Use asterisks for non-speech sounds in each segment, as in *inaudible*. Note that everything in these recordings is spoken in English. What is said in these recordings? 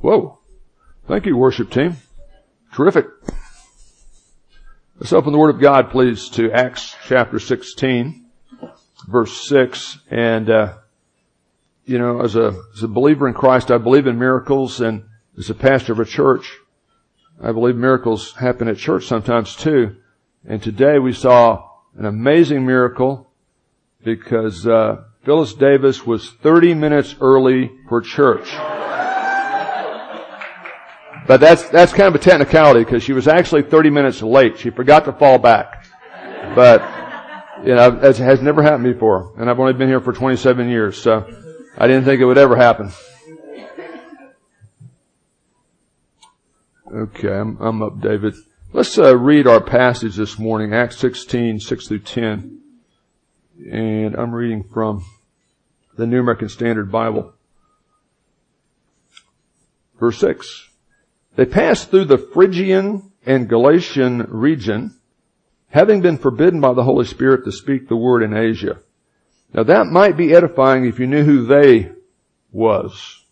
Whoa. Thank you, worship team. Terrific. Let's open the Word of God, please, to Acts chapter 16, verse 6. And, uh, you know, as a, as a believer in Christ, I believe in miracles, and as a pastor of a church, I believe miracles happen at church sometimes too. And today we saw an amazing miracle because uh, Phyllis Davis was 30 minutes early for church. But that's, that's kind of a technicality because she was actually 30 minutes late. She forgot to fall back. But, you know, it has never happened before. And I've only been here for 27 years, so I didn't think it would ever happen. Okay, I'm, I'm up, David. Let's uh, read our passage this morning, Acts 16, 6 through 10. And I'm reading from the New American Standard Bible. Verse 6. They passed through the Phrygian and Galatian region, having been forbidden by the Holy Spirit to speak the word in Asia. Now that might be edifying if you knew who they was.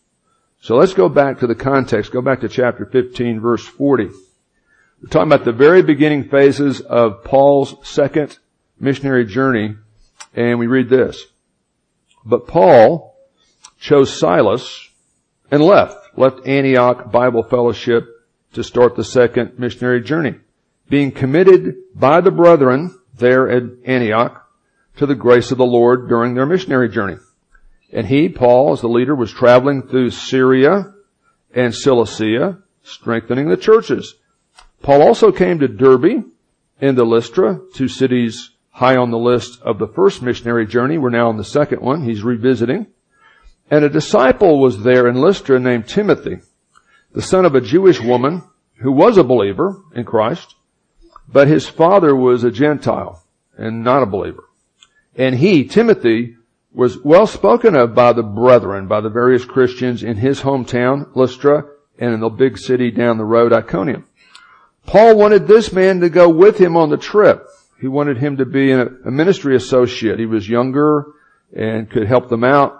So let's go back to the context. Go back to chapter 15 verse 40. We're talking about the very beginning phases of Paul's second missionary journey and we read this. But Paul chose Silas and left left Antioch Bible Fellowship to start the second missionary journey, being committed by the brethren there at Antioch to the grace of the Lord during their missionary journey. And he, Paul, as the leader, was traveling through Syria and Cilicia, strengthening the churches. Paul also came to Derbe and to Lystra, two cities high on the list of the first missionary journey. We're now on the second one. He's revisiting. And a disciple was there in Lystra named Timothy, the son of a Jewish woman who was a believer in Christ, but his father was a Gentile and not a believer. And he, Timothy, was well spoken of by the brethren, by the various Christians in his hometown, Lystra, and in the big city down the road, Iconium. Paul wanted this man to go with him on the trip. He wanted him to be a ministry associate. He was younger and could help them out.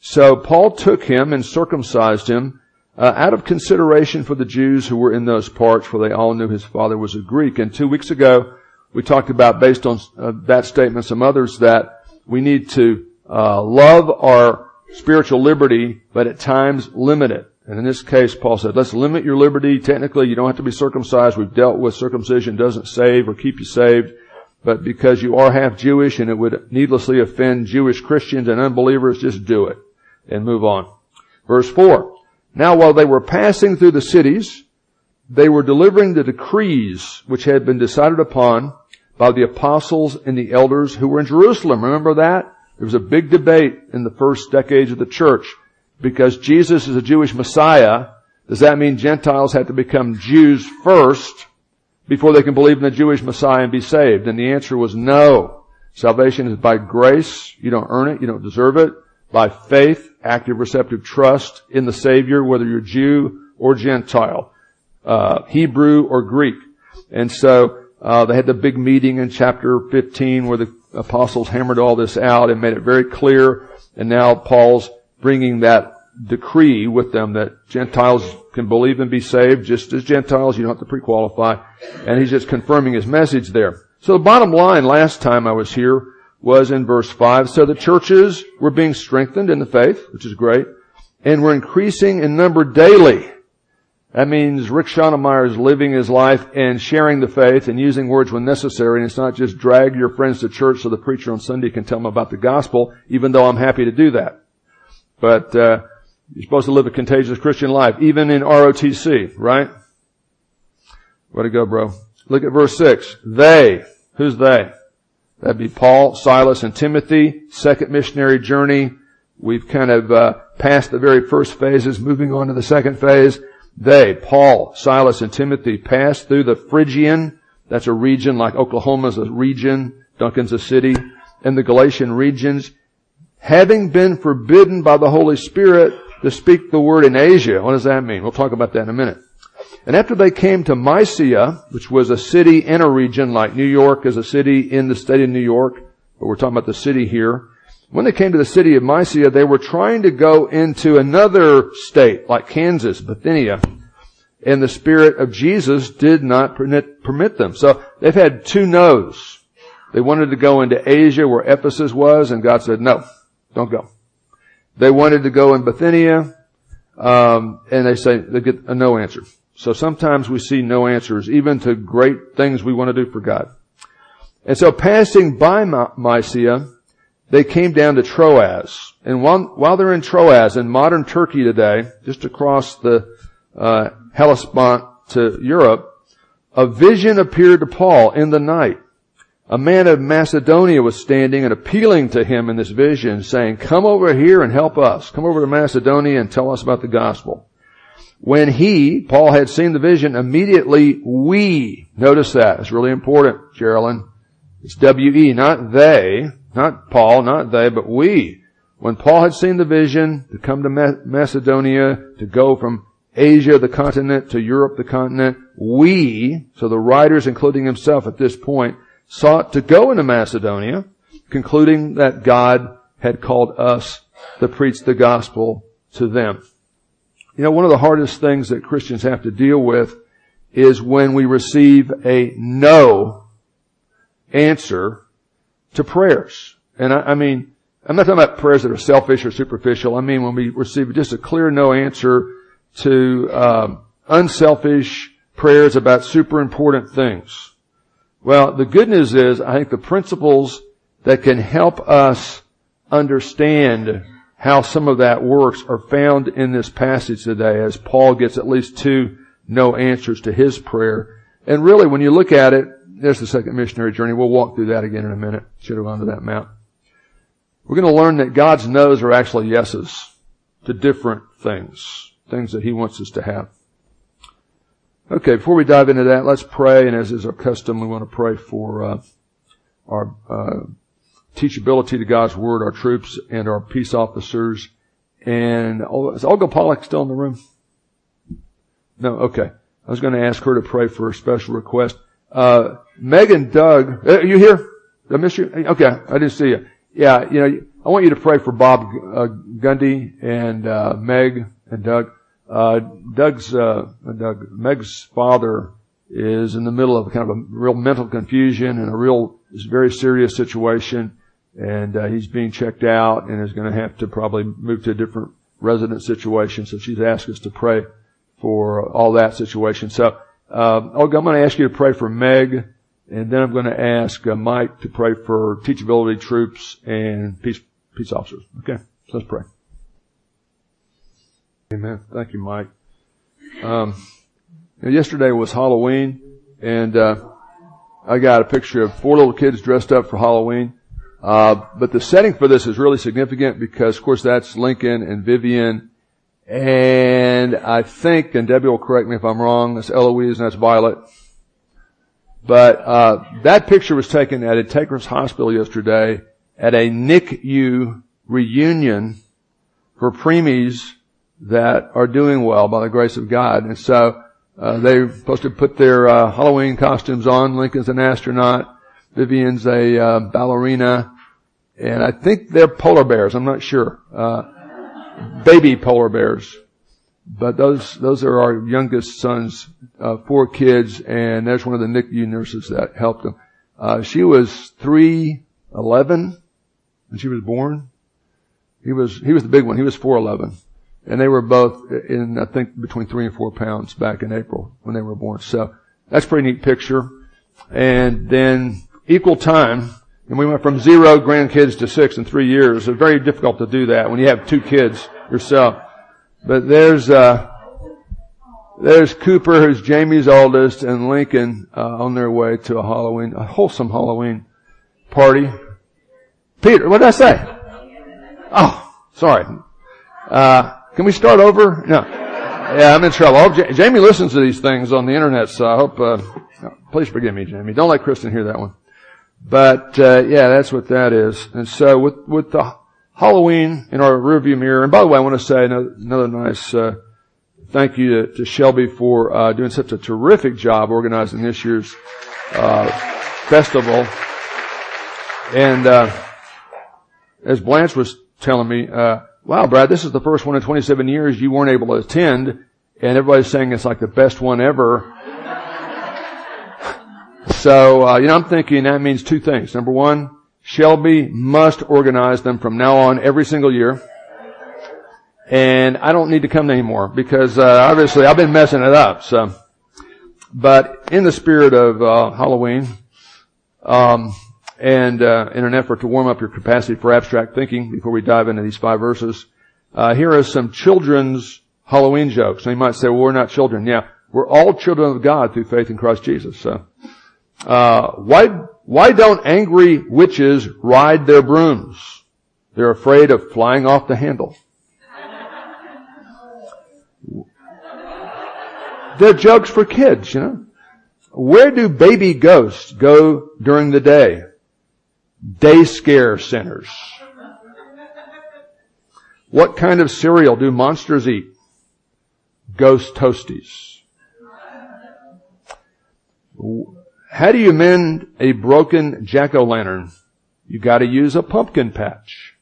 So Paul took him and circumcised him uh, out of consideration for the Jews who were in those parts, for they all knew his father was a Greek. And two weeks ago, we talked about, based on uh, that statement, some others, that we need to uh, love our spiritual liberty, but at times limit it. And in this case, Paul said, let's limit your liberty. Technically, you don't have to be circumcised. We've dealt with circumcision doesn't save or keep you saved. But because you are half Jewish and it would needlessly offend Jewish Christians and unbelievers, just do it and move on. Verse 4. Now while they were passing through the cities, they were delivering the decrees which had been decided upon by the apostles and the elders who were in Jerusalem. Remember that? There was a big debate in the first decades of the church because Jesus is a Jewish Messiah. Does that mean Gentiles have to become Jews first before they can believe in the Jewish Messiah and be saved? And the answer was no. Salvation is by grace. You don't earn it. You don't deserve it by faith, active receptive trust in the Savior, whether you're Jew or Gentile, uh, Hebrew or Greek. And so uh, they had the big meeting in chapter 15 where the apostles hammered all this out and made it very clear. And now Paul's bringing that decree with them that Gentiles can believe and be saved just as Gentiles. You don't have to pre-qualify. And he's just confirming his message there. So the bottom line last time I was here was in verse 5. So the churches were being strengthened in the faith, which is great, and were increasing in number daily. That means Rick Schoenemeyer is living his life and sharing the faith and using words when necessary. And it's not just drag your friends to church so the preacher on Sunday can tell them about the gospel, even though I'm happy to do that. But uh, you're supposed to live a contagious Christian life, even in ROTC, right? Way to go, bro. Look at verse 6. They. Who's they? That'd be Paul, Silas, and Timothy. Second missionary journey. We've kind of uh, passed the very first phases, moving on to the second phase. They, Paul, Silas, and Timothy, passed through the Phrygian. That's a region like Oklahoma's a region. Duncan's a city. And the Galatian regions, having been forbidden by the Holy Spirit to speak the word in Asia. What does that mean? We'll talk about that in a minute. And after they came to Mysia, which was a city in a region like New York is a city in the state of New York, but we're talking about the city here, When they came to the city of Mysia, they were trying to go into another state, like Kansas, Bithynia, and the Spirit of Jesus did not permit, them. So they've had two no's. They wanted to go into Asia where Ephesus was, and God said, no, don't go. They wanted to go in Bithynia, um, and they say they get a no answer. So sometimes we see no answers, even to great things we want to do for God. And so passing by Mysia, they came down to Troas. And while, they're in Troas, in modern Turkey today, just across the uh, Hellespont to Europe, a vision appeared to Paul in the night. A man of Macedonia was standing and appealing to him in this vision, saying, Come over here and help us. Come over to Macedonia and tell us about the gospel. When he, Paul, had seen the vision, immediately we, notice that, it's really important, Geraldine. It's W-E, not they, not Paul, not they, but we. When Paul had seen the vision to come to Macedonia, to go from Asia, the continent, to Europe, the continent, we, so the writers, including himself at this point, sought to go into Macedonia, concluding that God had called us to preach the gospel to them. You know, one of the hardest things that Christians have to deal with is when we receive a no answer to prayers. And I, I mean, I'm not talking about prayers that are selfish or superficial. I mean when we receive just a clear no answer to um, unselfish prayers about super important things. Well, the good news is I think the principles that can help us understand how some of that works are found in this passage today as Paul gets at least two no answers to his prayer. And really when you look at it, there's the second missionary journey. We'll walk through that again in a minute. Should have gone to that mount. We're going to learn that God's no's are actually yeses to different things, things that He wants us to have. Okay, before we dive into that, let's pray. And as is our custom, we want to pray for uh, our uh, teachability to God's Word, our troops, and our peace officers. And oh, is Olga Pollock still in the room? No, okay. I was going to ask her to pray for a special request. Uh, Meg and Doug, are you here? Did I miss you? Okay, I didn't see you. Yeah, you know, I want you to pray for Bob uh, Gundy and uh, Meg and Doug. Uh, Doug's uh, Doug Meg's father is in the middle of kind of a real mental confusion and a real very serious situation, and uh, he's being checked out and is going to have to probably move to a different resident situation. So she's asked us to pray for all that situation. So uh, Olga, I'm going to ask you to pray for Meg, and then I'm going to ask uh, Mike to pray for teachability troops and peace peace officers. Okay, so let's pray. Amen. Thank you, Mike. Um, yesterday was Halloween, and uh, I got a picture of four little kids dressed up for Halloween. Uh, but the setting for this is really significant because, of course, that's Lincoln and Vivian and I think, and Debbie will correct me if I'm wrong, that's Eloise and that's Violet. But uh, that picture was taken at Integris Hospital yesterday at a NICU reunion for preemies that are doing well by the grace of God. And so uh, they're supposed to put their uh, Halloween costumes on. Lincoln's an astronaut. Vivian's a uh, ballerina. And I think they're polar bears. I'm not sure. Uh, baby polar bears. But those, those are our youngest son's, uh, four kids, and there's one of the NICU nurses that helped them. Uh, she was 311 when she was born. He was, he was the big one. He was 411. And they were both in, I think, between three and four pounds back in April when they were born. So that's a pretty neat picture. And then equal time, and we went from zero grandkids to six in three years. It's very difficult to do that when you have two kids yourself. But there's, uh, there's Cooper, who's Jamie's oldest, and Lincoln, uh, on their way to a Halloween, a wholesome Halloween party. Peter, what did I say? Oh, sorry. Uh, can we start over? No. Yeah, I'm in trouble. Jamie listens to these things on the internet, so I hope, uh, please forgive me, Jamie. Don't let Kristen hear that one. But uh, yeah, that's what that is. And so with with the Halloween in our rearview mirror, and by the way, I want to say another, another nice uh, thank you to, to Shelby for uh, doing such a terrific job organizing this year's uh, festival. And uh, as Blanche was telling me, uh, wow, Brad, this is the first one in 27 years you weren't able to attend, and everybody's saying it's like the best one ever. So, uh, you know, I'm thinking that means two things. Number one, Shelby must organize them from now on every single year. And I don't need to come anymore because, uh, obviously I've been messing it up, so. But in the spirit of, uh, Halloween, um, and uh, in an effort to warm up your capacity for abstract thinking before we dive into these five verses, uh, here are some children's Halloween jokes. Now you might say, well, we're not children. Yeah, we're all children of God through faith in Christ Jesus. So, uh, why, why don't angry witches ride their brooms? They're afraid of flying off the handle. They're jokes for kids, you know. Where do baby ghosts go during the day? Day scare centers. What kind of cereal do monsters eat? Ghost toasties. How do you mend a broken jack-o'-lantern? You gotta use a pumpkin patch.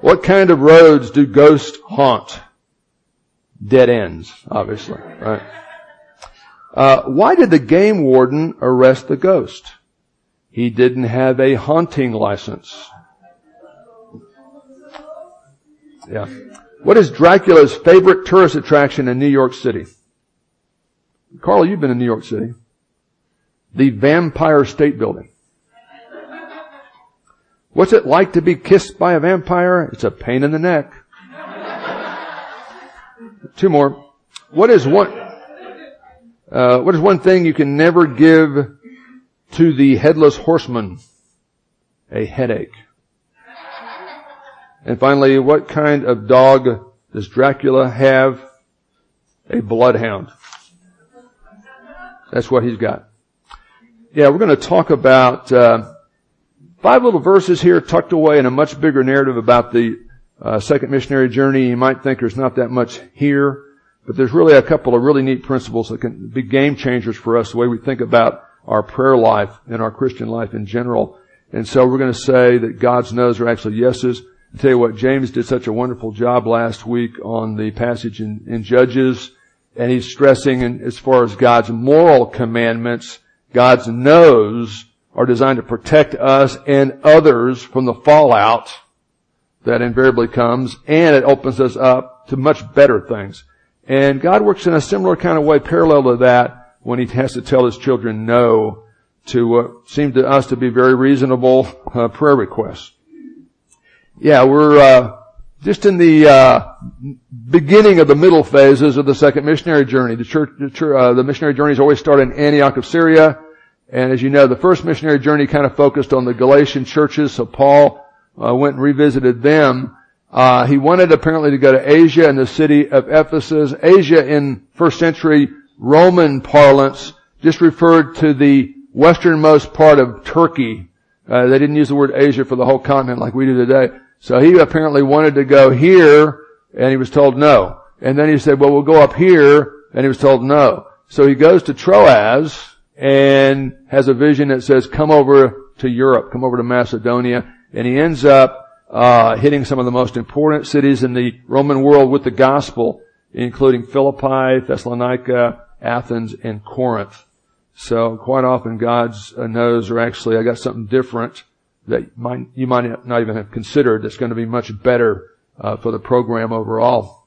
What kind of roads do ghosts haunt? Dead ends, obviously, right? Uh, why did the game warden arrest the ghost? He didn't have a haunting license. Yeah. What is Dracula's favorite tourist attraction in New York City? Carl, you've been in New York City. The Vampire State Building. What's it like to be kissed by a vampire? It's a pain in the neck. Two more. What is one, uh, what is one thing you can never give to the headless horseman? A headache. And finally, what kind of dog does Dracula have? A bloodhound. That's what he's got. Yeah, we're going to talk about uh, five little verses here tucked away in a much bigger narrative about the uh, second missionary journey. You might think there's not that much here. But there's really a couple of really neat principles that can be game changers for us, the way we think about our prayer life and our Christian life in general. And so we're going to say that God's no's are actually yeses. I tell you what, James did such a wonderful job last week on the passage in, in Judges, and he's stressing in, as far as God's moral commandments, God's no's are designed to protect us and others from the fallout that invariably comes, and it opens us up to much better things. And God works in a similar kind of way, parallel to that, when He has to tell His children no to what seem to us to be very reasonable uh, prayer requests. Yeah, we're uh, just in the uh, beginning of the middle phases of the second missionary journey. The church, the, uh, the missionary journeys always start in Antioch of Syria, and as you know, the first missionary journey kind of focused on the Galatian churches. So Paul uh, went and revisited them. Uh, he wanted apparently to go to Asia and the city of Ephesus. Asia in first century Roman parlance just referred to the westernmost part of Turkey. Uh, they didn't use the word Asia for the whole continent like we do today. So he apparently wanted to go here and he was told no. And then he said, well, we'll go up here and he was told no. So he goes to Troas and has a vision that says, come over to Europe, come over to Macedonia. And he ends up uh, hitting some of the most important cities in the Roman world with the gospel, including Philippi, Thessalonica, Athens, and Corinth. So quite often God's uh, no's are actually, I got something different that might, you might not even have considered that's going to be much better uh, for the program overall.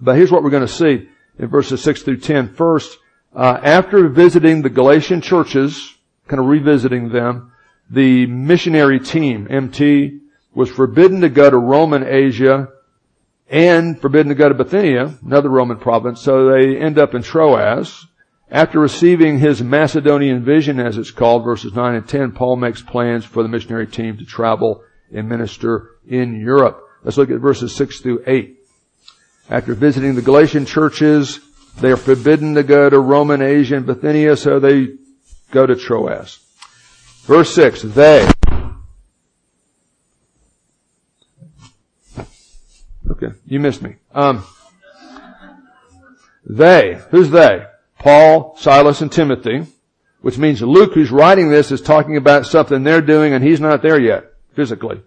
But here's what we're going to see in verses 6 through 10. First, uh, after visiting the Galatian churches, kind of revisiting them, the missionary team, MT, was forbidden to go to Roman Asia and forbidden to go to Bithynia, another Roman province, so they end up in Troas. After receiving his Macedonian vision, as it's called, verses 9 and 10, Paul makes plans for the missionary team to travel and minister in Europe. Let's look at verses 6 through 8. After visiting the Galatian churches, they are forbidden to go to Roman Asia and Bithynia, so they go to Troas. Verse 6, they, Okay, you missed me. Um, they, who's they? Paul, Silas, and Timothy, which means Luke, who's writing this, is talking about something they're doing and he's not there yet. physically.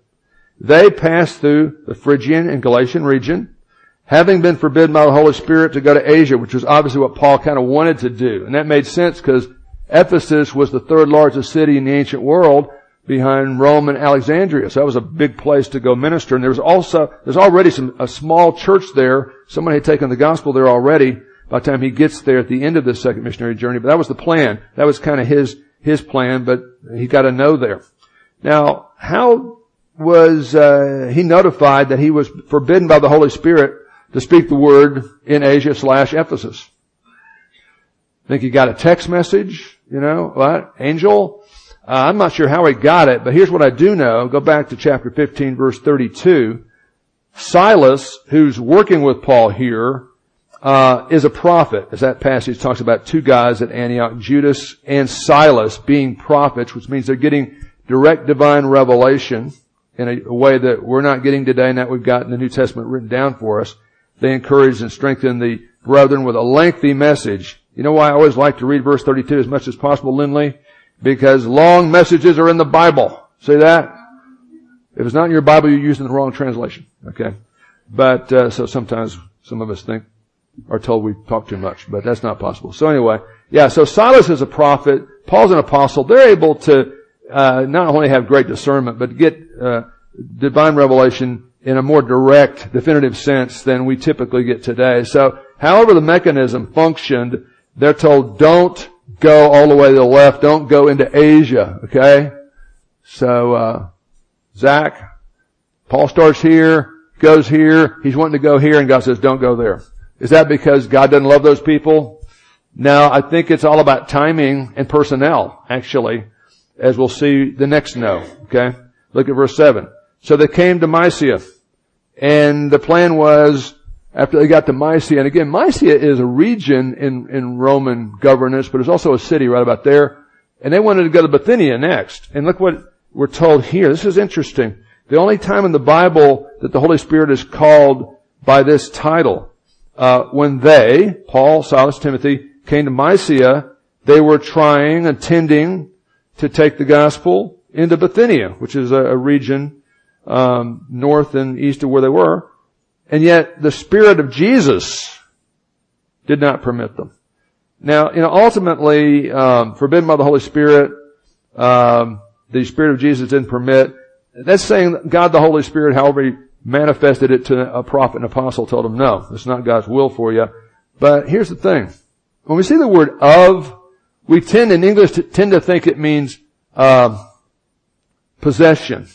They passed through the Phrygian and Galatian region, having been forbidden by the Holy Spirit to go to Asia, which was obviously what Paul kind of wanted to do. And that made sense because Ephesus was the third largest city in the ancient world behind Rome and Alexandria. So that was a big place to go minister. And there was also, there's already some, a small church there. Somebody had taken the gospel there already by the time he gets there at the end of the second missionary journey. But that was the plan. That was kind of his, his plan, but he got to know there. Now, how was uh, he notified that he was forbidden by the Holy Spirit to speak the word in Asia slash Ephesus? Think he got a text message? You know what? Angel? Uh, I'm not sure how he got it, but here's what I do know. Go back to chapter 15 verse 32. Silas, who's working with Paul here, uh, is a prophet. As that passage talks about two guys at Antioch, Judas and Silas being prophets, which means they're getting direct divine revelation in a, a way that we're not getting today and that we've got in the New Testament written down for us. They encourage and strengthen the brethren with a lengthy message. You know why I always like to read verse 32 as much as possible, Lindley? Because long messages are in the Bible. See that? If it's not in your Bible, you're using the wrong translation. Okay? But, uh, so sometimes some of us think, are told we talk too much, but that's not possible. So anyway, yeah, so Silas is a prophet, Paul's an apostle, they're able to, uh, not only have great discernment, but get, uh, divine revelation in a more direct, definitive sense than we typically get today. So, however the mechanism functioned, they're told, don't go all the way to the left. Don't go into Asia. Okay? So, uh, Zach, Paul starts here, goes here, he's wanting to go here, and God says, don't go there. Is that because God doesn't love those people? No, I think it's all about timing and personnel, actually, as we'll see the next no. Okay? Look at verse 7. So they came to Mysia, and the plan was after they got to Mysia. And again, Mysia is a region in, in Roman governance, but it's also a city right about there. And they wanted to go to Bithynia next. And look what we're told here. This is interesting. The only time in the Bible that the Holy Spirit is called by this title, uh, when they, Paul, Silas, Timothy, came to Mysia, they were trying, attending to take the gospel into Bithynia, which is a, a region um, north and east of where they were. And yet the Spirit of Jesus did not permit them. Now, you know, ultimately, um, forbidden by the Holy Spirit, um, the Spirit of Jesus didn't permit. That's saying God the Holy Spirit, however manifested it to a prophet and apostle, told him, no, it's not God's will for you. But here's the thing. When we see the word of, we tend in English to tend to think it means um, possession.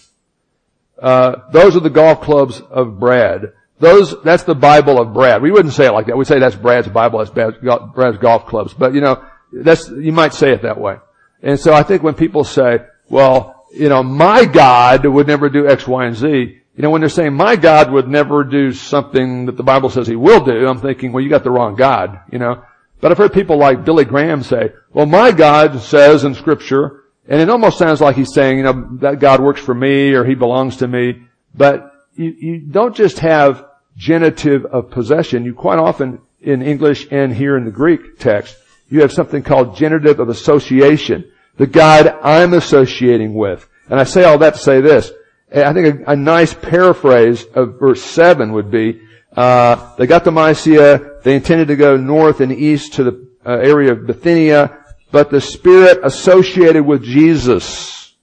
Uh, those are the golf clubs of Brad. Those, that's the Bible of Brad. We wouldn't say it like that. We'd say that's Brad's Bible, that's Brad's golf clubs. But you know, that's, you might say it that way. And so I think when people say, well, you know, my God would never do X, Y, and Z, you know, when they're saying my God would never do something that the Bible says he will do, I'm thinking, well, you got the wrong God, you know. But I've heard people like Billy Graham say, well, my God says in scripture, and it almost sounds like he's saying, you know, that God works for me or he belongs to me. But you, you don't just have genitive of possession. You quite often in English and here in the Greek text, you have something called genitive of association. The God I'm associating with. And I say all that to say this. I think a, a nice paraphrase of verse 7 would be, uh, they got to Mysia, they intended to go north and east to the uh, area of Bithynia, but the Spirit associated with Jesus.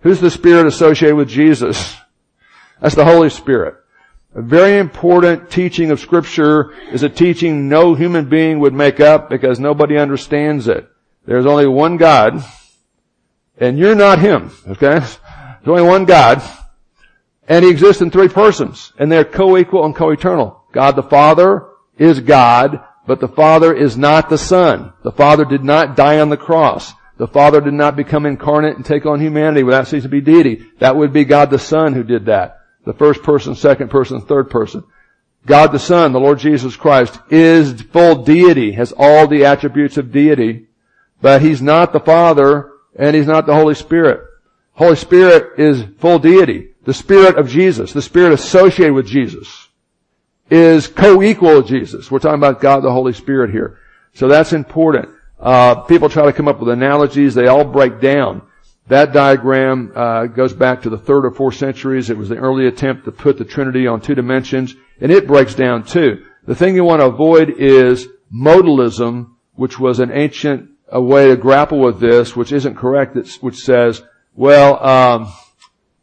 Who's the Spirit associated with Jesus? That's the Holy Spirit. A very important teaching of scripture is a teaching no human being would make up because nobody understands it. There's only one God, and you're not Him, okay? There's only one God, and He exists in three persons, and they're co-equal and co-eternal. God the Father is God, but the Father is not the Son. The Father did not die on the cross. The Father did not become incarnate and take on humanity without ceasing to be deity. That would be God the Son who did that the first person, second person, third person. God the Son, the Lord Jesus Christ, is full deity, has all the attributes of deity, but He's not the Father and He's not the Holy Spirit. Holy Spirit is full deity. The Spirit of Jesus, the Spirit associated with Jesus, is co-equal with Jesus. We're talking about God the Holy Spirit here. So that's important. Uh, people try to come up with analogies. They all break down. That diagram uh, goes back to the third or fourth centuries. It was the early attempt to put the Trinity on two dimensions, and it breaks down too. The thing you want to avoid is modalism, which was an ancient a way to grapple with this, which isn't correct, which says, well, um,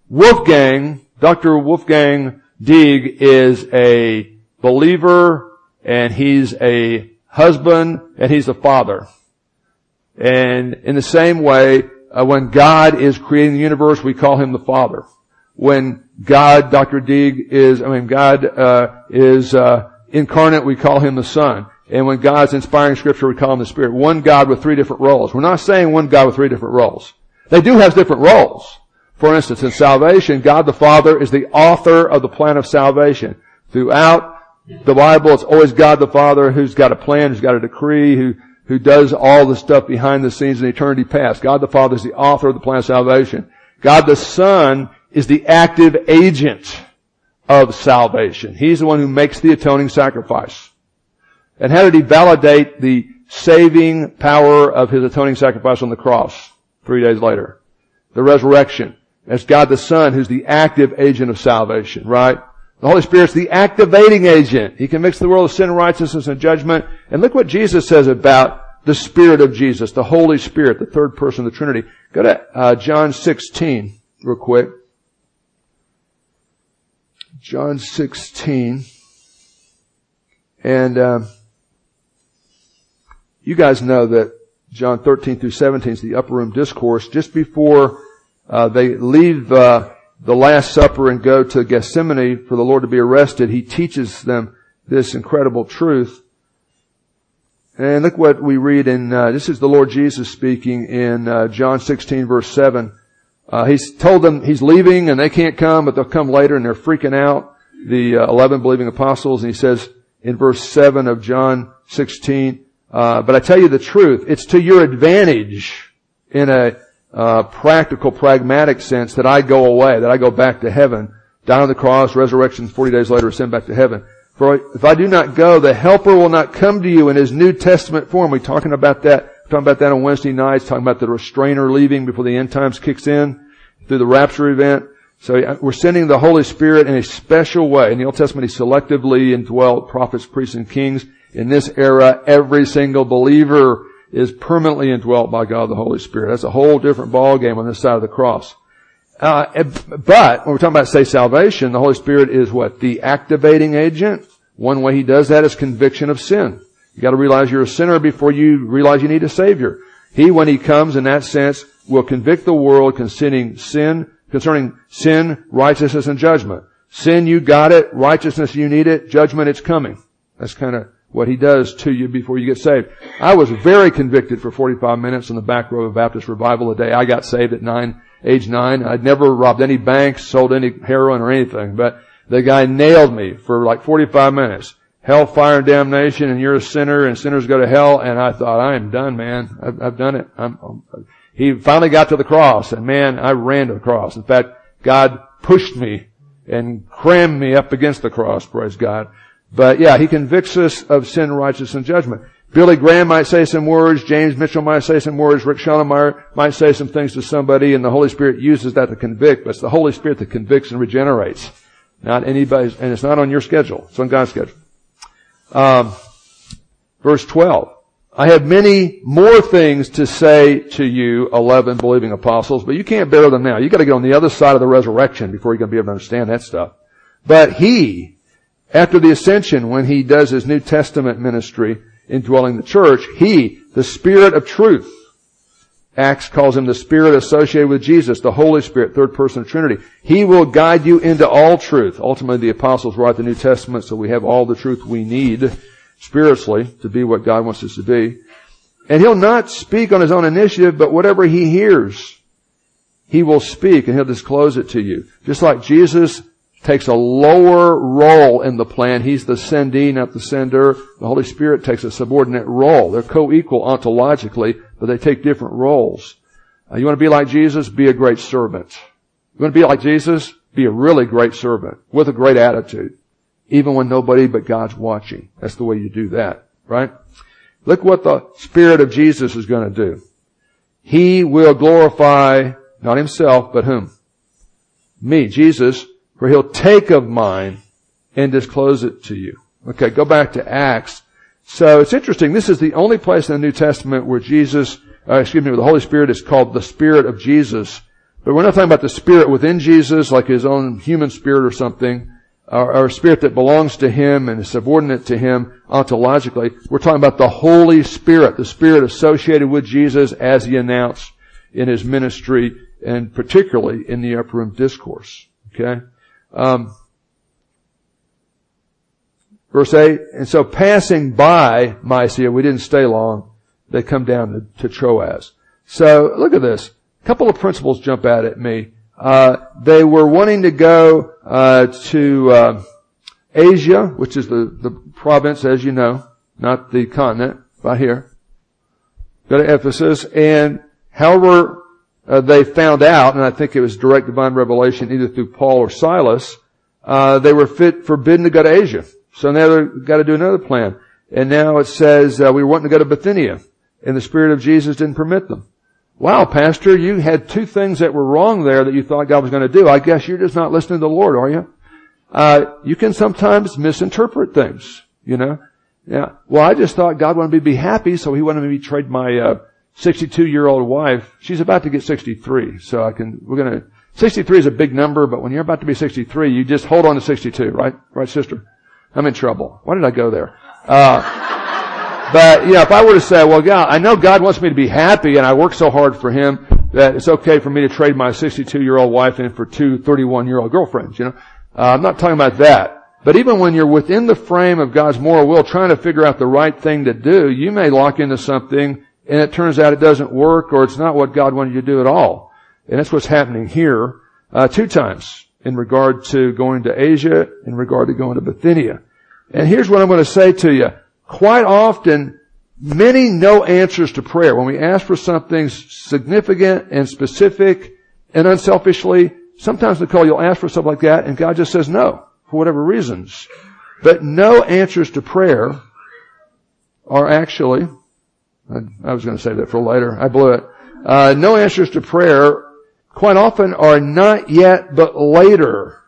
Wolfgang, Dr. Wolfgang Deeg is a believer, and he's a husband, and he's a father. And in the same way, uh, when God is creating the universe, we call him the Father. When God, Dr. Deeg is, I mean, God uh, is uh, incarnate, we call him the Son. And when God's inspiring Scripture, we call him the Spirit. One God with three different roles. We're not saying one God with three different roles. They do have different roles. For instance, in salvation, God the Father is the author of the plan of salvation. Throughout the Bible, it's always God the Father who's got a plan, who's got a decree, who who does all the stuff behind the scenes in eternity past. God the Father is the author of the plan of salvation. God the Son is the active agent of salvation. He's the one who makes the atoning sacrifice. And how did he validate the saving power of his atoning sacrifice on the cross three days later? The resurrection. As God the Son who's the active agent of salvation, right? The Holy Spirit's the activating agent. He convicts the world of sin, righteousness, and judgment. And look what Jesus says about the Spirit of Jesus, the Holy Spirit, the third person of the Trinity. Go to uh, John 16 real quick. John 16. And uh, you guys know that John 13 through 17 is the upper room discourse. Just before uh, they leave uh, the Last Supper and go to Gethsemane for the Lord to be arrested, he teaches them this incredible truth. And look what we read in, uh, this is the Lord Jesus speaking in uh, John 16 verse 7. Uh, he's told them he's leaving and they can't come, but they'll come later and they're freaking out, the uh, 11 believing apostles. And he says in verse 7 of John 16, uh, but I tell you the truth, it's to your advantage in a uh, practical, pragmatic sense that I go away, that I go back to heaven, die on the cross, resurrection 40 days later, send back to heaven. For if I do not go, the helper will not come to you in his New Testament form. We're talking about that, talking about that on Wednesday nights, talking about the restrainer leaving before the end times kicks in through the rapture event. So we're sending the Holy Spirit in a special way. In the Old Testament, He selectively indwelt prophets, priests, and kings. In this era, every single believer is permanently indwelt by God the Holy Spirit. That's a whole different ballgame on this side of the cross. Uh, but when we're talking about, say, salvation, the Holy Spirit is what? The activating agent. One way He does that is conviction of sin. You gotta realize you're a sinner before you realize you need a Savior. He, when He comes in that sense, will convict the world concerning sin, concerning sin, righteousness, and judgment. Sin, you got it. Righteousness, you need it. Judgment, it's coming. That's kind of what he does to you before you get saved. I was very convicted for 45 minutes in the back row of Baptist Revival the day I got saved at nine, age nine. I'd never robbed any banks, sold any heroin or anything, but the guy nailed me for like 45 minutes. Hell, fire, and damnation, and you're a sinner, and sinners go to hell, and I thought, I am done, man. I've, I've done it. I'm, I'm, he finally got to the cross, and man, I ran to the cross. In fact, God pushed me and crammed me up against the cross, praise God. But yeah, he convicts us of sin, righteousness, and judgment. Billy Graham might say some words, James Mitchell might say some words, Rick Schonemeyer might say some things to somebody, and the Holy Spirit uses that to convict, but it's the Holy Spirit that convicts and regenerates. Not anybody's, and it's not on your schedule. It's on God's schedule. Um, verse 12. I have many more things to say to you, 11 believing apostles, but you can't bear them now. You gotta get on the other side of the resurrection before you're gonna be able to understand that stuff. But he, after the ascension, when he does his New Testament ministry indwelling the church, he, the Spirit of truth, Acts calls him the Spirit associated with Jesus, the Holy Spirit, third person of Trinity. He will guide you into all truth. Ultimately, the apostles write the New Testament, so we have all the truth we need spiritually to be what God wants us to be. And he'll not speak on his own initiative, but whatever he hears, he will speak and he'll disclose it to you. Just like Jesus takes a lower role in the plan. He's the sendee, not the sender. The Holy Spirit takes a subordinate role. They're co-equal ontologically, but they take different roles. Uh, you want to be like Jesus? Be a great servant. You want to be like Jesus? Be a really great servant with a great attitude. Even when nobody but God's watching. That's the way you do that, right? Look what the Spirit of Jesus is going to do. He will glorify Not himself, but whom? Me, Jesus, for he'll take of mine and disclose it to you. Okay, go back to Acts. So it's interesting. This is the only place in the New Testament where Jesus, uh, excuse me, where the Holy Spirit is called the Spirit of Jesus. But we're not talking about the Spirit within Jesus, like His own human spirit or something, or, or a spirit that belongs to Him and is subordinate to Him ontologically. We're talking about the Holy Spirit, the Spirit associated with Jesus as He announced in His ministry and particularly in the upper room discourse. Okay? Um, verse 8, and so passing by Mysia, we didn't stay long, they come down to, to Troas. So look at this. A couple of principles jump out at me. Uh, they were wanting to go uh, to uh, Asia, which is the, the province, as you know, not the continent, right here. Go to Ephesus, and however uh, they found out, and I think it was direct divine revelation either through Paul or Silas, uh, they were fit, forbidden to go to Asia. So now they've got to do another plan. And now it says uh, we were wanting to go to Bithynia, and the Spirit of Jesus didn't permit them. Wow, Pastor, you had two things that were wrong there that you thought God was going to do. I guess you're just not listening to the Lord, are you? Uh, you can sometimes misinterpret things, you know. Yeah. Well, I just thought God wanted me to be happy, so He wanted me to trade my uh, 62 year old wife. She's about to get 63, so I can. We're gonna. 63 is a big number, but when you're about to be 63, you just hold on to 62, right? Right, sister? I'm in trouble. Why did I go there? Uh, but, you know, if I were to say, well, God, I know God wants me to be happy and I work so hard for Him that it's okay for me to trade my 62 year old wife in for two 31 year old girlfriends, you know. Uh, I'm not talking about that. But even when you're within the frame of God's moral will, trying to figure out the right thing to do, you may lock into something and it turns out it doesn't work or it's not what God wanted you to do at all. And that's what's happening here, uh, two times in regard to going to Asia, in regard to going to Bithynia. And here's what I'm going to say to you. Quite often, many no answers to prayer. When we ask for something significant and specific and unselfishly, sometimes Nicole, you'll ask for something like that and God just says no for whatever reasons. But no answers to prayer are actually, I, was going to say that for later. I blew it. Uh, no answers to prayer quite often are not yet but later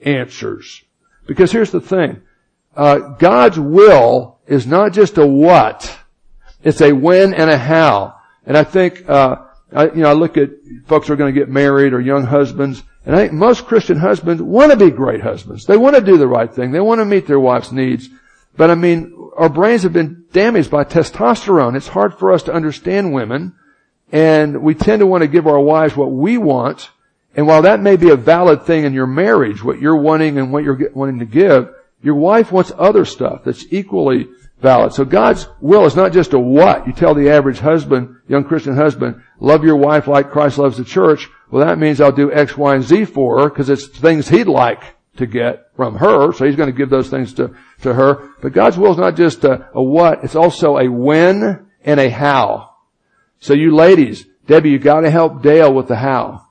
answers. Because here's the thing. Uh, God's will is not just a what. It's a when and a how. And I think, uh, I, you know, I look at folks who are going to get married or young husbands, and I think most Christian husbands want to be great husbands. They want to do the right thing. They want to meet their wife's needs. But I mean, our brains have been damaged by testosterone. It's hard for us to understand women and we tend to want to give our wives what we want. And while that may be a valid thing in your marriage, what you're wanting and what you're wanting to give, your wife wants other stuff that's equally valid. So God's will is not just a what. You tell the average husband, young Christian husband, love your wife like Christ loves the church. Well, that means I'll do X, Y, and Z for her because it's things he'd like to get from her. So he's going to give those things to, to her. But God's will is not just a, a what. It's also a when and a how. So you ladies, Debbie, you gotta help Dale with the how.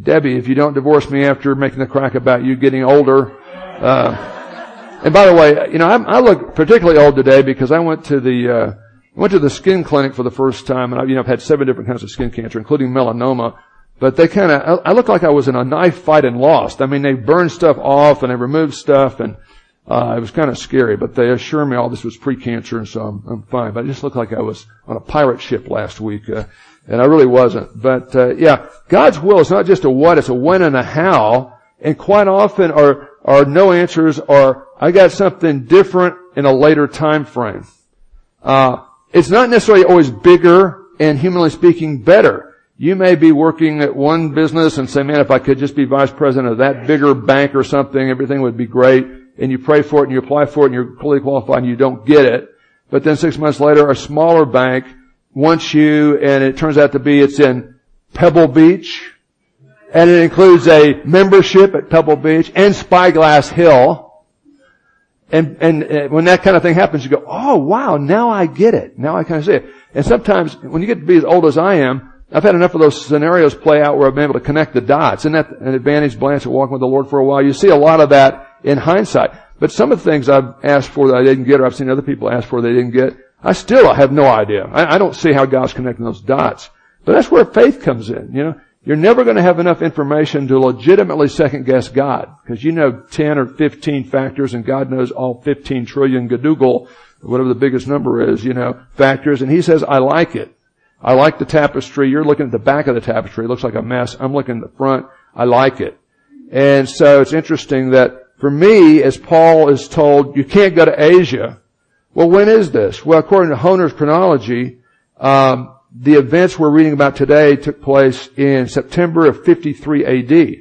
Debbie, if you don't divorce me after making the crack about you getting older, uh, and by the way, you know, I, I, look particularly old today because I went to the, uh, went to the skin clinic for the first time and I, you know, I've had seven different kinds of skin cancer, including melanoma. But they kind of, I, looked like I was in a knife fight and lost. I mean, they burned stuff off and they removed stuff and, uh, it was kind of scary, but they assured me all this was pre-cancer, and so I'm, I'm fine. But I just looked like I was on a pirate ship last week, uh, and I really wasn't. But uh, yeah, God's will is not just a what; it's a when and a how. And quite often, our our no answers are I got something different in a later time frame. Uh, it's not necessarily always bigger and humanly speaking better. You may be working at one business and say, man, if I could just be vice president of that bigger bank or something, everything would be great and you pray for it and you apply for it and you're fully qualified and you don't get it. But then six months later, a smaller bank wants you and it turns out to be it's in Pebble Beach and it includes a membership at Pebble Beach and Spyglass Hill. And, and, and uh, when that kind of thing happens, you go, oh wow, now I get it. Now I kind of see it. And sometimes when you get to be as old as I am, I've had enough of those scenarios play out where I've been able to connect the dots. Isn't that an advantage, Blanche, of walking with the Lord for a while? You see a lot of that in hindsight. But some of the things I've asked for that I didn't get, or I've seen other people ask for they didn't get, I still have no idea. I, I don't see how God's connecting those dots. But that's where faith comes in, you know. you're never going to have enough information to legitimately second guess God. Because you know 10 or 15 factors and God knows all 15 trillion gadoogle, whatever the biggest number is, you know, factors. And He says, I like it. I like the tapestry. You're looking at the back of the tapestry. It looks like a mess. I'm looking at the front. I like it. And so it's interesting that for me, as Paul is told, you can't go to Asia. Well, when is this? Well, according to Hoehner's chronology, um, the events we're reading about today took place in September of 53 AD.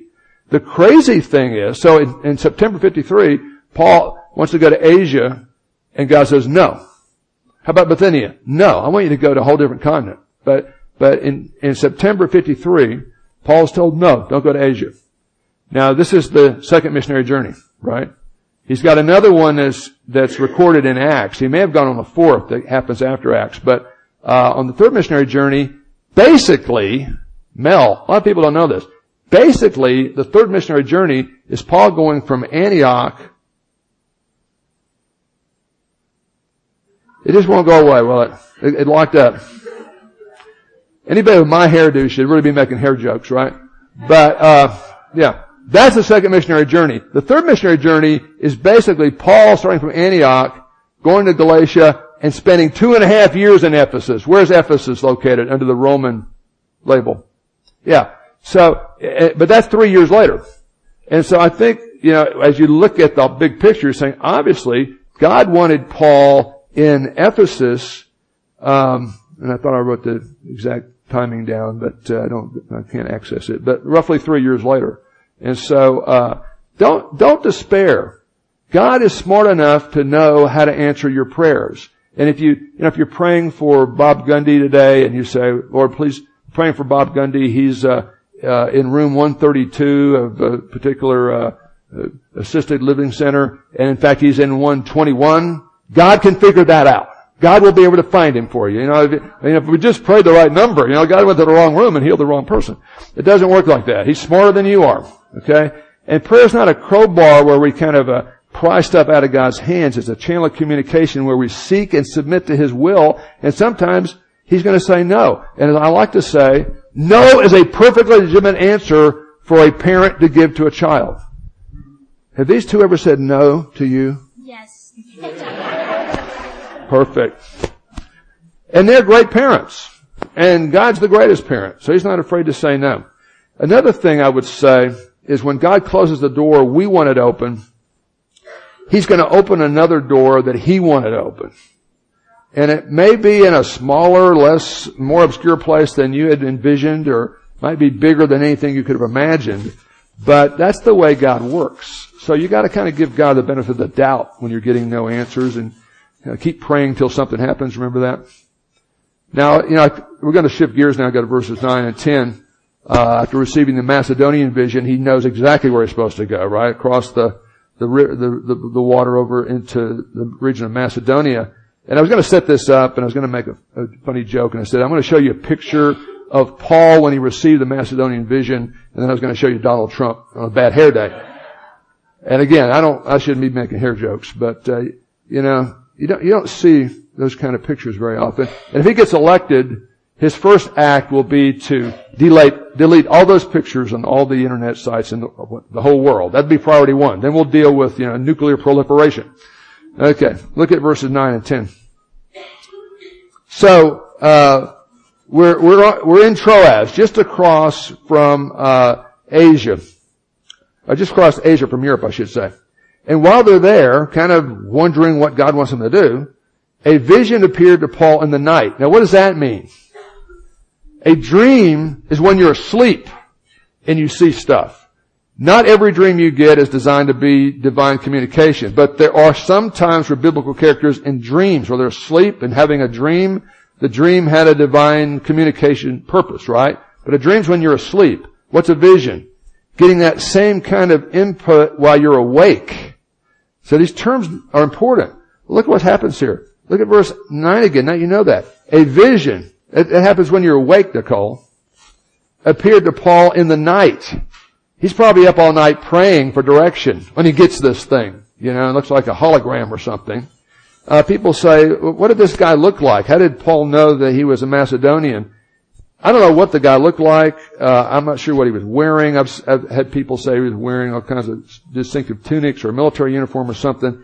The crazy thing is, so in, in September 53, Paul wants to go to Asia, and God says no. How about Bithynia? No, I want you to go to a whole different continent. But, but in, in September 53, Paul's told no, don't go to Asia. Now this is the second missionary journey, right? He's got another one that's, that's recorded in Acts. He may have gone on the fourth that happens after Acts, but uh, on the third missionary journey, basically, Mel, a lot of people don't know this. Basically, the third missionary journey is Paul going from Antioch. It just won't go away. Well, it, it, it locked up. Anybody with my hairdo should really be making hair jokes, right? But, uh, yeah. That's the second missionary journey. The third missionary journey is basically Paul starting from Antioch, going to Galatia, and spending two and a half years in Ephesus. Where's Ephesus located under the Roman label? Yeah. So, eh, but that's three years later. And so I think, you know, as you look at the big picture, you're saying, obviously, God wanted Paul in Ephesus, um, and I thought I wrote the exact timing down, but uh, I don't, I can't access it. But roughly three years later, and so uh, don't don't despair. God is smart enough to know how to answer your prayers. And if you, you know, if you're praying for Bob Gundy today and you say, Lord, please, praying for Bob Gundy, he's, uh, uh, in room 132 of a particular, uh, uh, assisted living center. And in fact, he's in 121. God can figure that out. God will be able to find him for you. You know, if, if we just prayed the right number, you know, God went to the wrong room and healed the wrong person. It doesn't work like that. He's smarter than you are. Okay? And prayer is not a crowbar where we kind of, uh, pry stuff out of God's hands. It's a channel of communication where we seek and submit to His will, and sometimes He's going to say no. And as I like to say, no is a perfectly legitimate answer for a parent to give to a child. Have these two ever said no to you? Yes. *laughs* Perfect. And they're great parents. And God's the greatest parent, so He's not afraid to say no. Another thing I would say is when God closes the door we want it open, He's going to open another door that He wanted open. And it may be in a smaller, less, more obscure place than you had envisioned or might be bigger than anything you could have imagined. But that's the way God works. So you gotta kind of give God the benefit of the doubt when you're getting no answers and you know, keep praying till something happens. Remember that? Now, you know, we're going to shift gears now, go to verses 9 and 10. Uh, after receiving the Macedonian vision, he knows exactly where he's supposed to go, right? Across the, the, the, the, the water over into the region of Macedonia. And I was going to set this up and I was going to make a, a, funny joke and I said, I'm going to show you a picture of Paul when he received the Macedonian vision and then I was going to show you Donald Trump on a bad hair day. And again, I don't, I shouldn't be making hair jokes, but, uh, you know, you don't, you don't see those kind of pictures very often. And if he gets elected, his first act will be to delete, delete all those pictures on all the internet sites in the, the, whole world. That'd be priority one. Then we'll deal with, you know, nuclear proliferation. Okay, look at verses 9 and 10. So, uh, we're, we're, we're in Troas, just across from, uh, Asia. I just crossed Asia from Europe, I should say. And while they're there, kind of wondering what God wants them to do, a vision appeared to Paul in the night. Now what does that mean? A dream is when you're asleep and you see stuff. Not every dream you get is designed to be divine communication, but there are some times where biblical characters in dreams, where they're asleep and having a dream, the dream had a divine communication purpose, right? But a dream's when you're asleep. What's a vision? Getting that same kind of input while you're awake. So these terms are important. Look what happens here. Look at verse 9 again. Now you know that. A vision it, it happens when you're awake, Nicole. Appeared to Paul in the night. He's probably up all night praying for direction when he gets this thing. You know, it looks like a hologram or something. Uh, people say, what did this guy look like? How did Paul know that he was a Macedonian? I don't know what the guy looked like. Uh, I'm not sure what he was wearing. I've, I've, had people say he was wearing all kinds of distinctive tunics or a military uniform or something.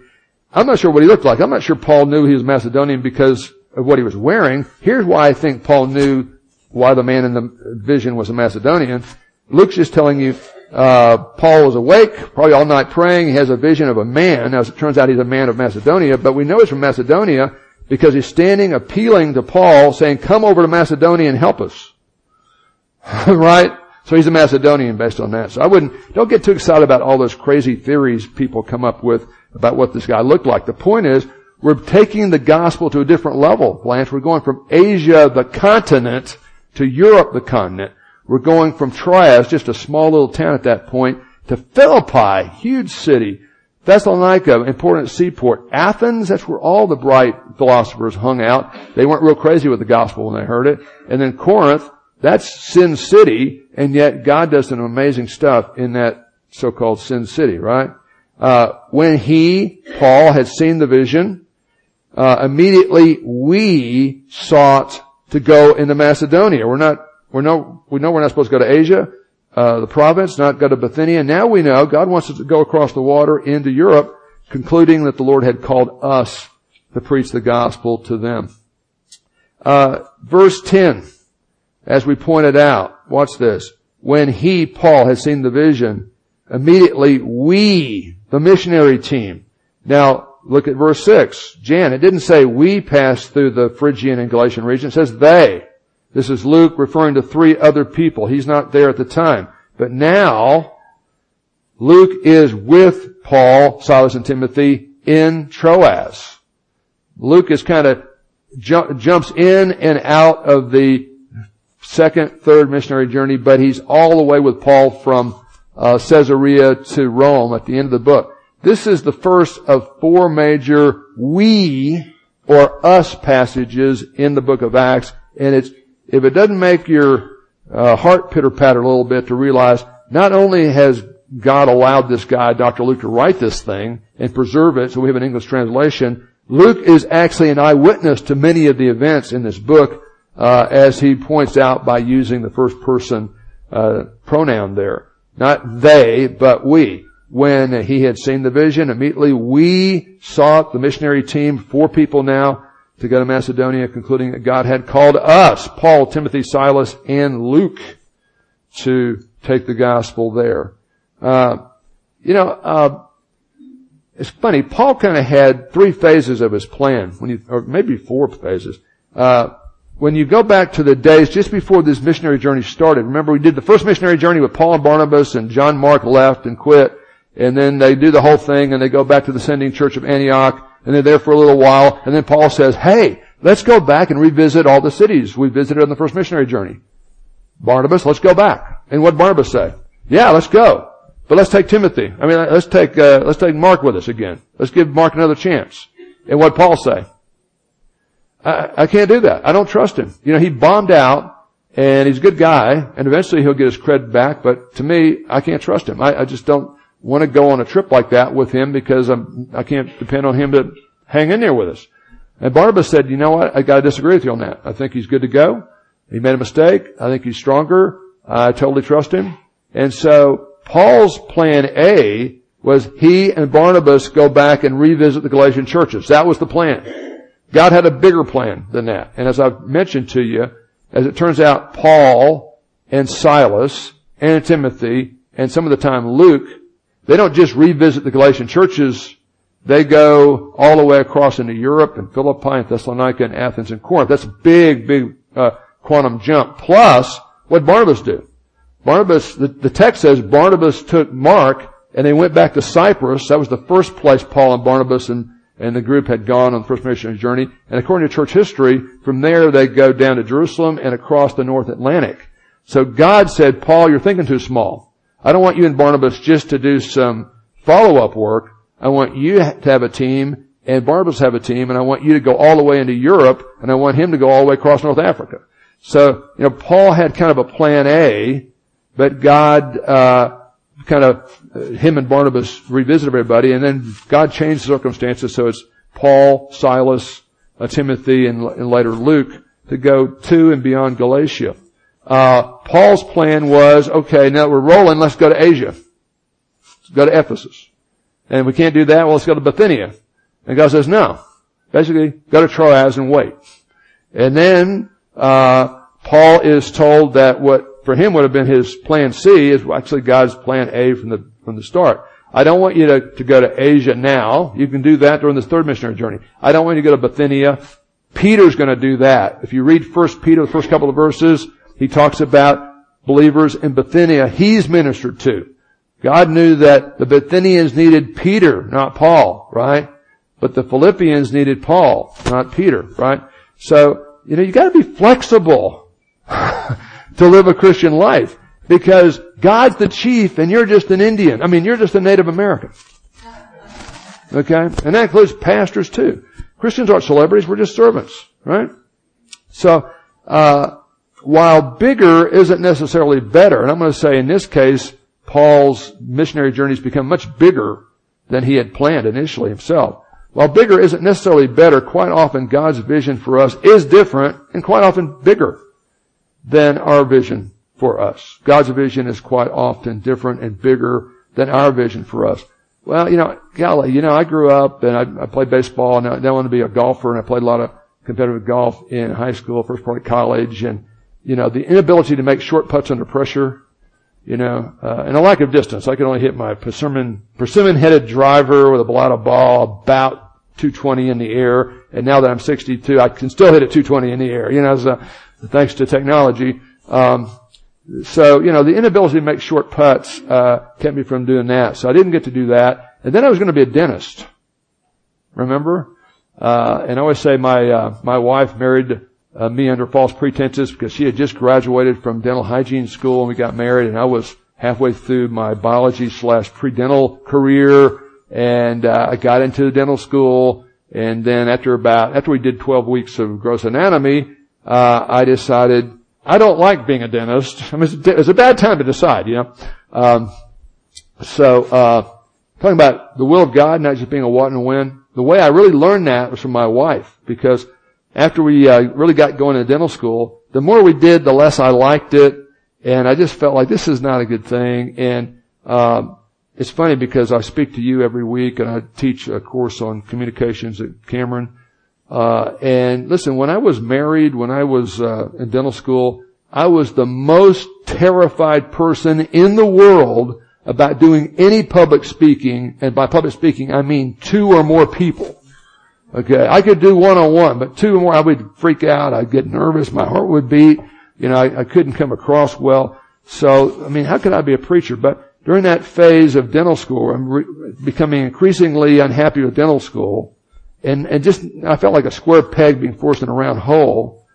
I'm not sure what he looked like. I'm not sure Paul knew he was Macedonian because of what he was wearing. Here's why I think Paul knew why the man in the vision was a Macedonian. Luke's just telling you, uh, Paul was awake, probably all night praying. He has a vision of a man. Now, as it turns out, he's a man of Macedonia, but we know he's from Macedonia because he's standing appealing to Paul saying, come over to Macedonia and help us. *laughs* right? So he's a Macedonian based on that. So I wouldn't, don't get too excited about all those crazy theories people come up with about what this guy looked like. The point is, we're taking the gospel to a different level, Blanche. We're going from Asia, the continent, to Europe, the continent. We're going from Troas, just a small little town at that point, to Philippi, huge city. Thessalonica, important seaport. Athens, that's where all the bright philosophers hung out. They weren't real crazy with the gospel when they heard it. And then Corinth, that's Sin City, and yet God does some amazing stuff in that so-called Sin City, right? Uh, when he, Paul, had seen the vision, uh, immediately we sought to go into Macedonia. We're not, we're no, we know we're not supposed to go to Asia uh, the province, not go to Bithynia. Now we know God wants us to go across the water into Europe, concluding that the Lord had called us to preach the gospel to them. Uh, verse 10, as we pointed out, watch this. When he, Paul, had seen the vision, immediately we, the missionary team. Now, look at verse 6. Jan, it didn't say we passed through the Phrygian and Galatian region. It says they. This is Luke referring to three other people. He's not there at the time. But now, Luke is with Paul, Silas, and Timothy in Troas. Luke is kind of ju- jumps in and out of the second, third missionary journey, but he's all the way with Paul from uh, Caesarea to Rome at the end of the book. This is the first of four major we or us passages in the book of Acts, and it's if it doesn't make your uh, heart pitter patter a little bit to realize not only has God allowed this guy, Dr. Luke, to write this thing and preserve it so we have an English translation, Luke is actually an eyewitness to many of the events in this book, uh, as he points out by using the first person uh, pronoun there. Not they, but we. When he had seen the vision, immediately we sought the missionary team, four people now, to go to Macedonia, concluding that God had called us, Paul, Timothy, Silas, and Luke, to take the gospel there. Uh, you know, uh, it's funny. Paul kind of had three phases of his plan, when you, or maybe four phases. Uh, when you go back to the days just before this missionary journey started, remember we did the first missionary journey with Paul and Barnabas, and John Mark left and quit, and then they do the whole thing, and they go back to the sending church of Antioch, and they're there for a little while, and then Paul says, hey, let's go back and revisit all the cities we visited on the first missionary journey. Barnabas, let's go back. And what Barnabas say? Yeah, let's go. But let's take Timothy. I mean, let's take, uh, let's take Mark with us again. Let's give Mark another chance. And what Paul say? I, I can't do that. I don't trust him. You know, he bombed out and he's a good guy and eventually he'll get his credit back, but to me, I can't trust him. I, I just don't, want to go on a trip like that with him because I'm, I can't depend on him to hang in there with us. And Barnabas said, you know what? I gotta disagree with you on that. I think he's good to go. He made a mistake. I think he's stronger. I totally trust him. And so Paul's plan A was he and Barnabas go back and revisit the Galatian churches. That was the plan. God had a bigger plan than that. And as I've mentioned to you, as it turns out, Paul and Silas and Timothy and some of the time Luke they don't just revisit the Galatian churches. They go all the way across into Europe and Philippi and Thessalonica and Athens and Corinth. That's a big, big uh, quantum jump. Plus, what Barnabas do? Barnabas, the, the text says Barnabas took Mark and they went back to Cyprus. That was the first place Paul and Barnabas and, and the group had gone on the first missionary journey. And according to church history, from there they go down to Jerusalem and across the North Atlantic. So God said, Paul, you're thinking too small. I don't want you and Barnabas just to do some follow-up work. I want you to have a team and Barnabas have a team and I want you to go all the way into Europe and I want him to go all the way across North Africa. So, you know, Paul had kind of a plan A, but God, uh, kind of, uh, him and Barnabas revisited everybody and then God changed the circumstances so it's Paul, Silas, uh, Timothy, and, and later Luke to go to and beyond Galatia. Uh, Paul's plan was, okay, now we're rolling, let's go to Asia. Let's go to Ephesus. And we can't do that, well let's go to Bithynia. And God says, no. Basically, go to Troas and wait. And then, uh, Paul is told that what for him would have been his plan C is actually God's plan A from the, from the start. I don't want you to, to go to Asia now. You can do that during this third missionary journey. I don't want you to go to Bithynia. Peter's going to do that. If you read First Peter, the first couple of verses, he talks about believers in Bithynia he's ministered to. God knew that the Bithynians needed Peter, not Paul, right? But the Philippians needed Paul, not Peter, right? So, you know, you gotta be flexible *laughs* to live a Christian life. Because God's the chief and you're just an Indian. I mean, you're just a Native American. Okay? And that includes pastors too. Christians aren't celebrities, we're just servants, right? So, uh, while bigger isn't necessarily better, and I'm going to say in this case, Paul's missionary journeys become much bigger than he had planned initially himself. While bigger isn't necessarily better, quite often God's vision for us is different and quite often bigger than our vision for us. God's vision is quite often different and bigger than our vision for us. Well, you know, golly, you know, I grew up and I, I played baseball and I, I wanted to be a golfer and I played a lot of competitive golf in high school, first part of college and, you know, the inability to make short putts under pressure, you know, uh, and a lack of distance. I could only hit my persimmon, persimmon headed driver with a Balata ball about 220 in the air. And now that I'm 62, I can still hit it 220 in the air, you know, thanks to technology. Um, so, you know, the inability to make short putts, uh, kept me from doing that. So I didn't get to do that. And then I was going to be a dentist. Remember? Uh, and I always say my, uh, my wife married uh, me under false pretenses because she had just graduated from dental hygiene school and we got married and I was halfway through my biology slash pre-dental career and, uh, I got into dental school and then after about, after we did 12 weeks of gross anatomy, uh, I decided I don't like being a dentist. *laughs* I mean, it's a bad time to decide, you know. Um, so, uh, talking about the will of God, not just being a what and a when. The way I really learned that was from my wife, because after we uh, really got going to dental school, the more we did, the less I liked it, and I just felt like this is not a good thing. And um, it's funny because I speak to you every week, and I teach a course on communications at Cameron. Uh, and listen, when I was married, when I was uh, in dental school, I was the most terrified person in the world about doing any public speaking, and by public speaking, I mean two or more people. Okay, I could do one on one, but two or more, I would freak out. I'd get nervous. My heart would beat. You know, I, I couldn't come across well. So, I mean, how could I be a preacher? But during that phase of dental school, I'm re- becoming increasingly unhappy with dental school and, and just, I felt like a square peg being forced in a round hole.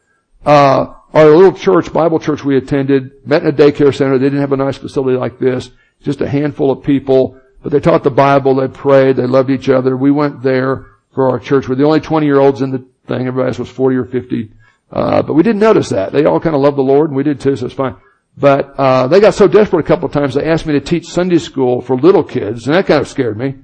Uh, our little church, Bible church we attended, met in a daycare center. They didn't have a nice facility like this. Just a handful of people, but they taught the Bible, they prayed, they loved each other. We went there for our church. We're the only 20 year olds in the thing. Everybody else was 40 or 50. Uh, but we didn't notice that. They all kind of loved the Lord and we did too, so it's fine. But, uh, they got so desperate a couple of times they asked me to teach Sunday school for little kids and that kind of scared me.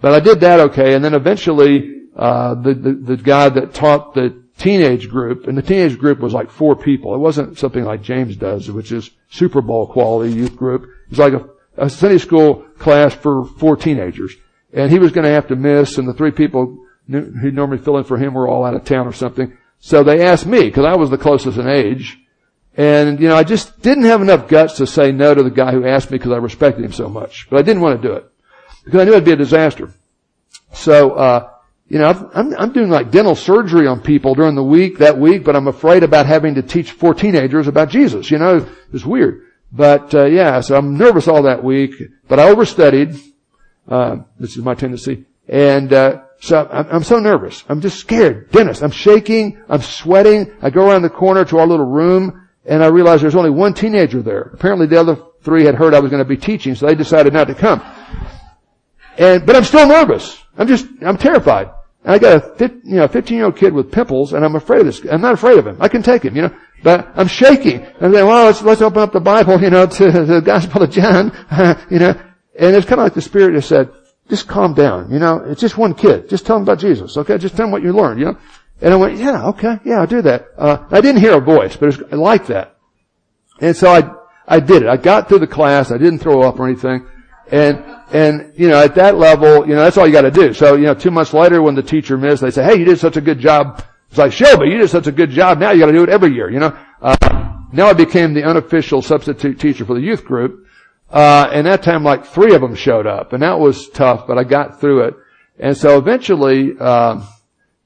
But I did that okay and then eventually uh, the, the, the guy that taught the teenage group, and the teenage group was like four people. It wasn't something like James does, which is Super Bowl quality youth group. It's like a, a Sunday school class for four teenagers. And he was going to have to miss, and the three people who normally fill in for him were all out of town or something. So they asked me, because I was the closest in age. And, you know, I just didn't have enough guts to say no to the guy who asked me because I respected him so much. But I didn't want to do it. Because I knew it'd be a disaster. So, uh, you know, I'm, I'm doing like dental surgery on people during the week, that week, but I'm afraid about having to teach four teenagers about Jesus. You know, it's weird. But, uh, yeah, so I'm nervous all that week, but I overstudied. Uh, this is my tendency. And, uh, so I'm, I'm so nervous. I'm just scared. Dennis, I'm shaking. I'm sweating. I go around the corner to our little room and I realize there's only one teenager there. Apparently the other three had heard I was going to be teaching, so they decided not to come. And, but I'm still nervous. I'm just, I'm terrified. And I got a, you know, 15 year old kid with pimples and I'm afraid of this. I'm not afraid of him. I can take him, you know, but I'm shaking. And then, well, let's, let's open up the Bible, *laughs* you know, to the Gospel of John, *laughs* you know, and it's kind of like the Spirit just said, just calm down, you know, it's just one kid. Just tell him about Jesus, okay? Just tell him what you learned, you know? And I went, yeah, okay, yeah, I'll do that. Uh, I didn't hear a voice, but was like that. And so I, I did it. I got through the class. I didn't throw up or anything. And, and, you know, at that level, you know, that's all you gotta do. So, you know, two months later when the teacher missed, they say, hey, you did such a good job. It's like, Shelby, you did such a good job. Now you gotta do it every year, you know. Uh, now I became the unofficial substitute teacher for the youth group. Uh, and that time like three of them showed up and that was tough, but I got through it. And so eventually, uh,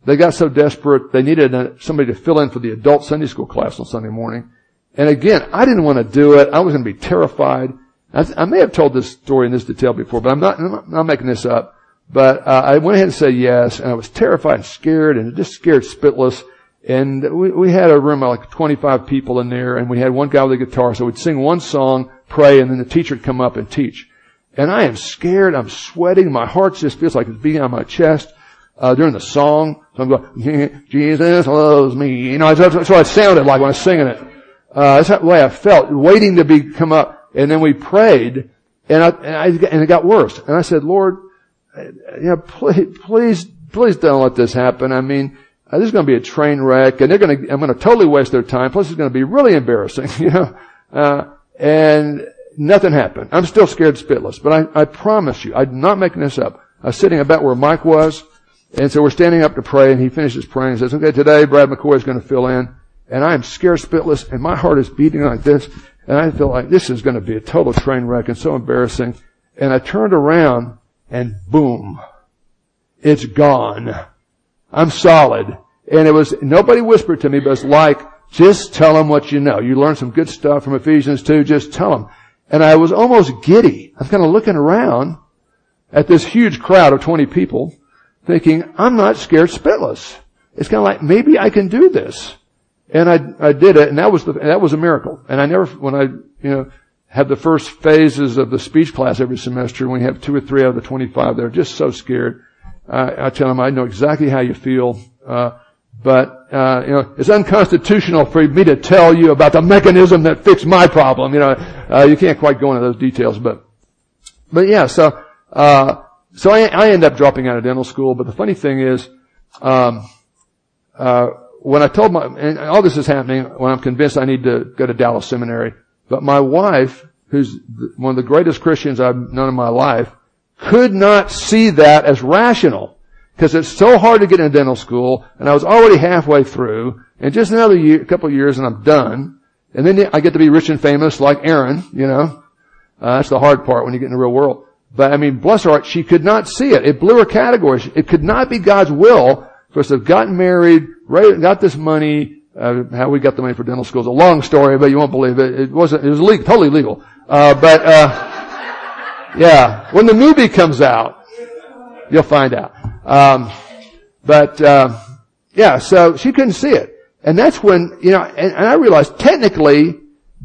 they got so desperate, they needed somebody to fill in for the adult Sunday school class on Sunday morning. And again, I didn't want to do it. I was going to be terrified. I, I, may have told this story in this detail before, but I'm not, I'm not making this up. But uh, I went ahead and said yes, and I was terrified and scared, and just scared spitless. And we, we had a room of like 25 people in there, and we had one guy with a guitar, so we'd sing one song, pray, and then the teacher would come up and teach. And I am scared, I'm sweating, my heart just feels like it's beating on my chest uh, during the song. So I'm going, Jesus loves me. You know, that's what it sounded like when I was singing it. Uh, that's the way I felt, waiting to be come up. And then we prayed, and I, and, I, and it got worse. And I said, Lord, you know, please, please, please don't let this happen. I mean, uh, this is going to be a train wreck, and they're going to, I'm going to totally waste their time. Plus, it's going to be really embarrassing, *laughs* you know. Uh, and nothing happened. I'm still scared spitless, but I, I promise you, I'm not making this up. I was sitting about where Mike was, and so we're standing up to pray, and he finishes praying and says, okay, today Brad McCoy is going to fill in, and I am scared spitless, and my heart is beating like this, and I feel like this is going to be a total train wreck and so embarrassing. And I turned around, and boom, it's gone. I'm solid. And it was, nobody whispered to me, but it's like, just tell them what you know. You learned some good stuff from Ephesians 2, just tell them. And I was almost giddy. I was kind of looking around at this huge crowd of 20 people, thinking, I'm not scared spitless. It's kind of like, maybe I can do this. And I, I did it, and that was the, that was a miracle. And I never, when I, you know, have the first phases of the speech class every semester, when we have two or three out of the 25, they're just so scared. I, I tell them, I know exactly how you feel, uh, but, uh, you know, it's unconstitutional for me to tell you about the mechanism that fixed my problem. You know, uh, you can't quite go into those details, but, but yeah, so, uh, so I, I end up dropping out of dental school, but the funny thing is, um, uh, when I told my, and all this is happening when I'm convinced I need to go to Dallas Seminary, but my wife, who's one of the greatest Christians I've known in my life, could not see that as rational. Because it's so hard to get into dental school, and I was already halfway through, and just another year, couple of years and I'm done. And then I get to be rich and famous like Aaron, you know. Uh, that's the hard part when you get in the real world. But I mean, bless her heart, she could not see it. It blew her categories. It could not be God's will for us to have gotten married, got this money, uh, how we got the money for dental school is a long story, but you won't believe it. It wasn't, it was legal, totally legal. Uh, but, uh, *laughs* yeah, when the movie comes out, you'll find out. Um, but uh, yeah, so she couldn't see it, and that's when you know. And, and I realized technically,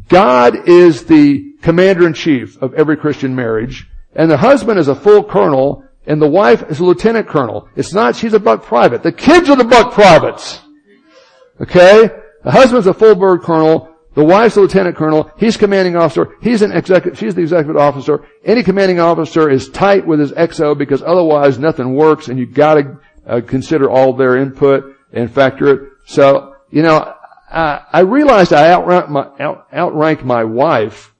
God is the commander in chief of every Christian marriage, and the husband is a full colonel, and the wife is a lieutenant colonel. It's not she's a buck private. The kids are the buck privates. Okay, the husband's a full bird colonel. The wife's a lieutenant colonel. He's commanding officer. He's an executive, she's the executive officer. Any commanding officer is tight with his XO because otherwise nothing works and you've gotta uh, consider all their input and factor it. So, you know, I, I realized I outranked my, out, outranked my wife,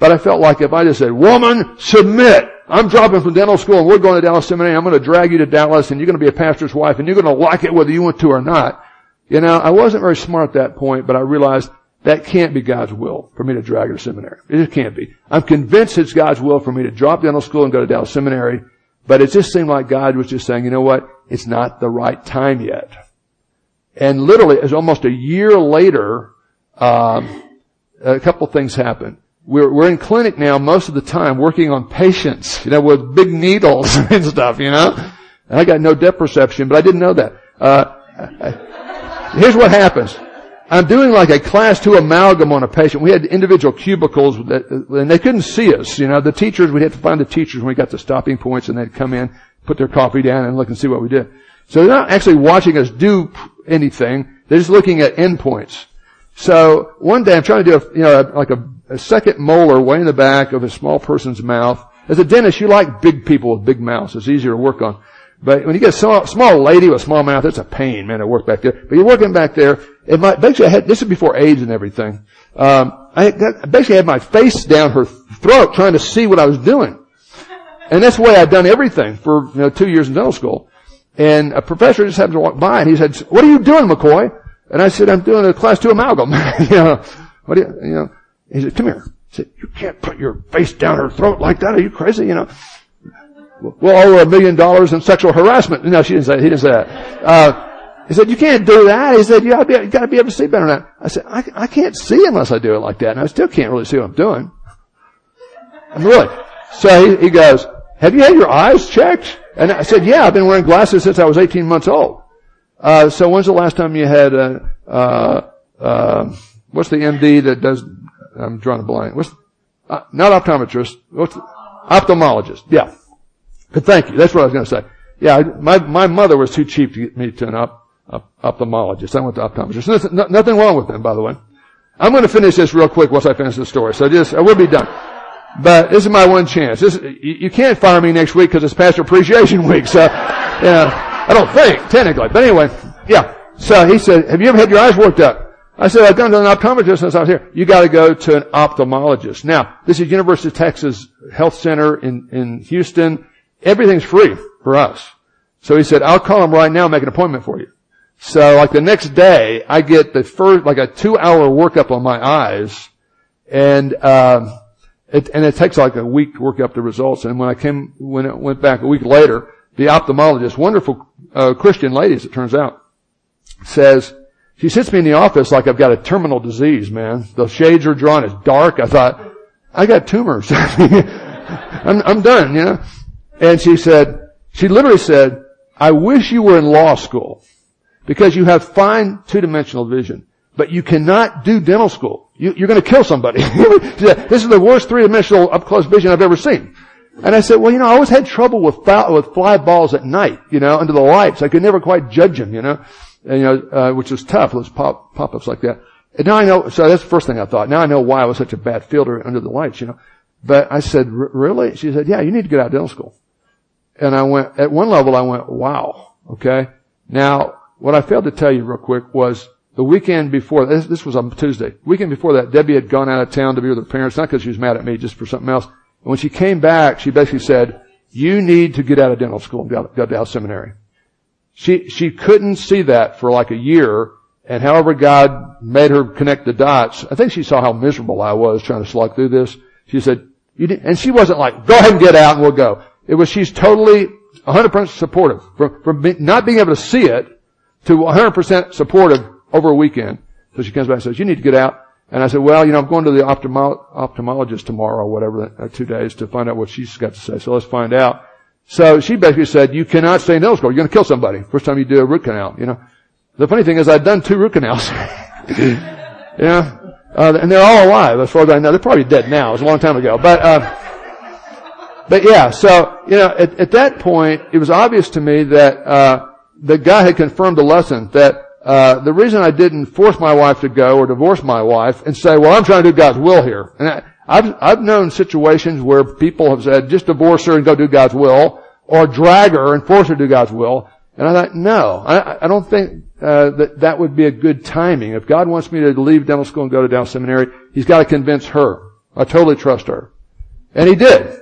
but I felt like if I just said, woman, submit. I'm dropping from dental school and we're going to Dallas Seminary. I'm going to drag you to Dallas and you're going to be a pastor's wife and you're going to like it whether you want to or not. You know, I wasn't very smart at that point, but I realized that can't be God's will for me to drag her to seminary. It just can't be. I'm convinced it's God's will for me to drop dental school and go to Dallas Seminary, but it just seemed like God was just saying, you know what? It's not the right time yet. And literally, it's almost a year later, um, a couple things happened. We're, we're in clinic now most of the time working on patients, you know, with big needles *laughs* and stuff, you know. And I got no depth perception, but I didn't know that. Uh, here's what happens. I'm doing like a class two amalgam on a patient. We had individual cubicles that, and they couldn't see us. You know, the teachers, we'd have to find the teachers when we got to stopping points and they'd come in, put their coffee down and look and see what we did. So they're not actually watching us do anything. They're just looking at endpoints. So one day I'm trying to do a, you know, like a, a second molar way in the back of a small person's mouth. As a dentist, you like big people with big mouths. It's easier to work on. But when you get a small, small lady with a small mouth, it's a pain, man, to work back there. But you're working back there. It might, basically, I had, this is before AIDS and everything. Um, I basically had my face down her throat trying to see what I was doing. And that's the way I'd done everything for, you know, two years in dental school. And a professor just happened to walk by and he said, what are you doing, McCoy? And I said, I'm doing a class two amalgam. *laughs* you know, what do you, you know, he said, come here. He said, you can't put your face down her throat like that. Are you crazy? You know, we'll owe her a million dollars in sexual harassment. No, she didn't say, he didn't say that. Uh, he said, you can't do that. He said, you gotta be, you gotta be able to see better than that. I said, I, I can't see unless I do it like that. And I still can't really see what I'm doing. I mean, really. So he, he goes, have you had your eyes checked? And I said, yeah, I've been wearing glasses since I was 18 months old. Uh, so when's the last time you had, uh, uh, uh, what's the MD that does, I'm drawing a blank. What's, uh, not optometrist. What's the, ophthalmologist. Yeah. But thank you. That's what I was going to say. Yeah, my, my mother was too cheap to get me to an op, op, ophthalmologist. I went to optometrist. Nothing, nothing wrong with them, by the way. I'm going to finish this real quick once I finish the story. So just, I will be done. But this is my one chance. This, you can't fire me next week because it's Pastor Appreciation Week. So, yeah, I don't think, technically. But anyway, yeah. So he said, have you ever had your eyes worked up? I said, I've gone to an optometrist since I was here. You gotta go to an ophthalmologist. Now, this is University of Texas Health Center in, in Houston. Everything's free for us. So he said, I'll call him right now make an appointment for you. So like the next day, I get the first, like a two hour workup on my eyes and, um, it, and it takes like a week to work up the results. And when I came, when it went back a week later, the ophthalmologist, wonderful uh, Christian lady, as it turns out, says, she sits me in the office like I've got a terminal disease, man. The shades are drawn. It's dark. I thought, I got tumors. *laughs* I'm, I'm done, you know. And she said, she literally said, I wish you were in law school because you have fine two-dimensional vision, but you cannot do dental school. You, are going to kill somebody. *laughs* this is the worst three-dimensional up-close vision I've ever seen. And I said, well, you know, I always had trouble with, with fly balls at night, you know, under the lights. I could never quite judge them, you know, and, you know, uh, which was tough, those pop, pop-ups like that. And now I know, so that's the first thing I thought. Now I know why I was such a bad fielder under the lights, you know. But I said, really? She said, yeah, you need to get out of dental school. And I went, at one level I went, wow, okay. Now, what I failed to tell you real quick was the weekend before, this, this was on Tuesday, weekend before that, Debbie had gone out of town to be with her parents, not because she was mad at me, just for something else. And when she came back, she basically said, you need to get out of dental school and go to Dallas Seminary. She, she couldn't see that for like a year, and however God made her connect the dots, I think she saw how miserable I was trying to slug through this. She said, you and she wasn't like, go ahead and get out and we'll go. It was, she's totally 100% supportive. From, from not being able to see it to 100% supportive over a weekend. So she comes back and says, you need to get out. And I said, well, you know, I'm going to the ophthalmo- ophthalmologist tomorrow or whatever, uh, two days to find out what she's got to say. So let's find out. So she basically said, you cannot stay in dental school. You're going to kill somebody. First time you do a root canal, you know. The funny thing is I've done two root canals. *laughs* yeah. Uh, and they're all alive as far as I know. They're probably dead now. It was a long time ago. But, uh, but yeah, so, you know, at, at, that point, it was obvious to me that, uh, that God had confirmed the lesson that uh, the reason I didn't force my wife to go or divorce my wife and say, well, I'm trying to do God's will here. And I, I've, I've known situations where people have said, just divorce her and go do God's will, or drag her and force her to do God's will. And I thought, no, I, I don't think uh, that that would be a good timing. If God wants me to leave dental school and go to Dallas Seminary, He's got to convince her. I totally trust her. And He did.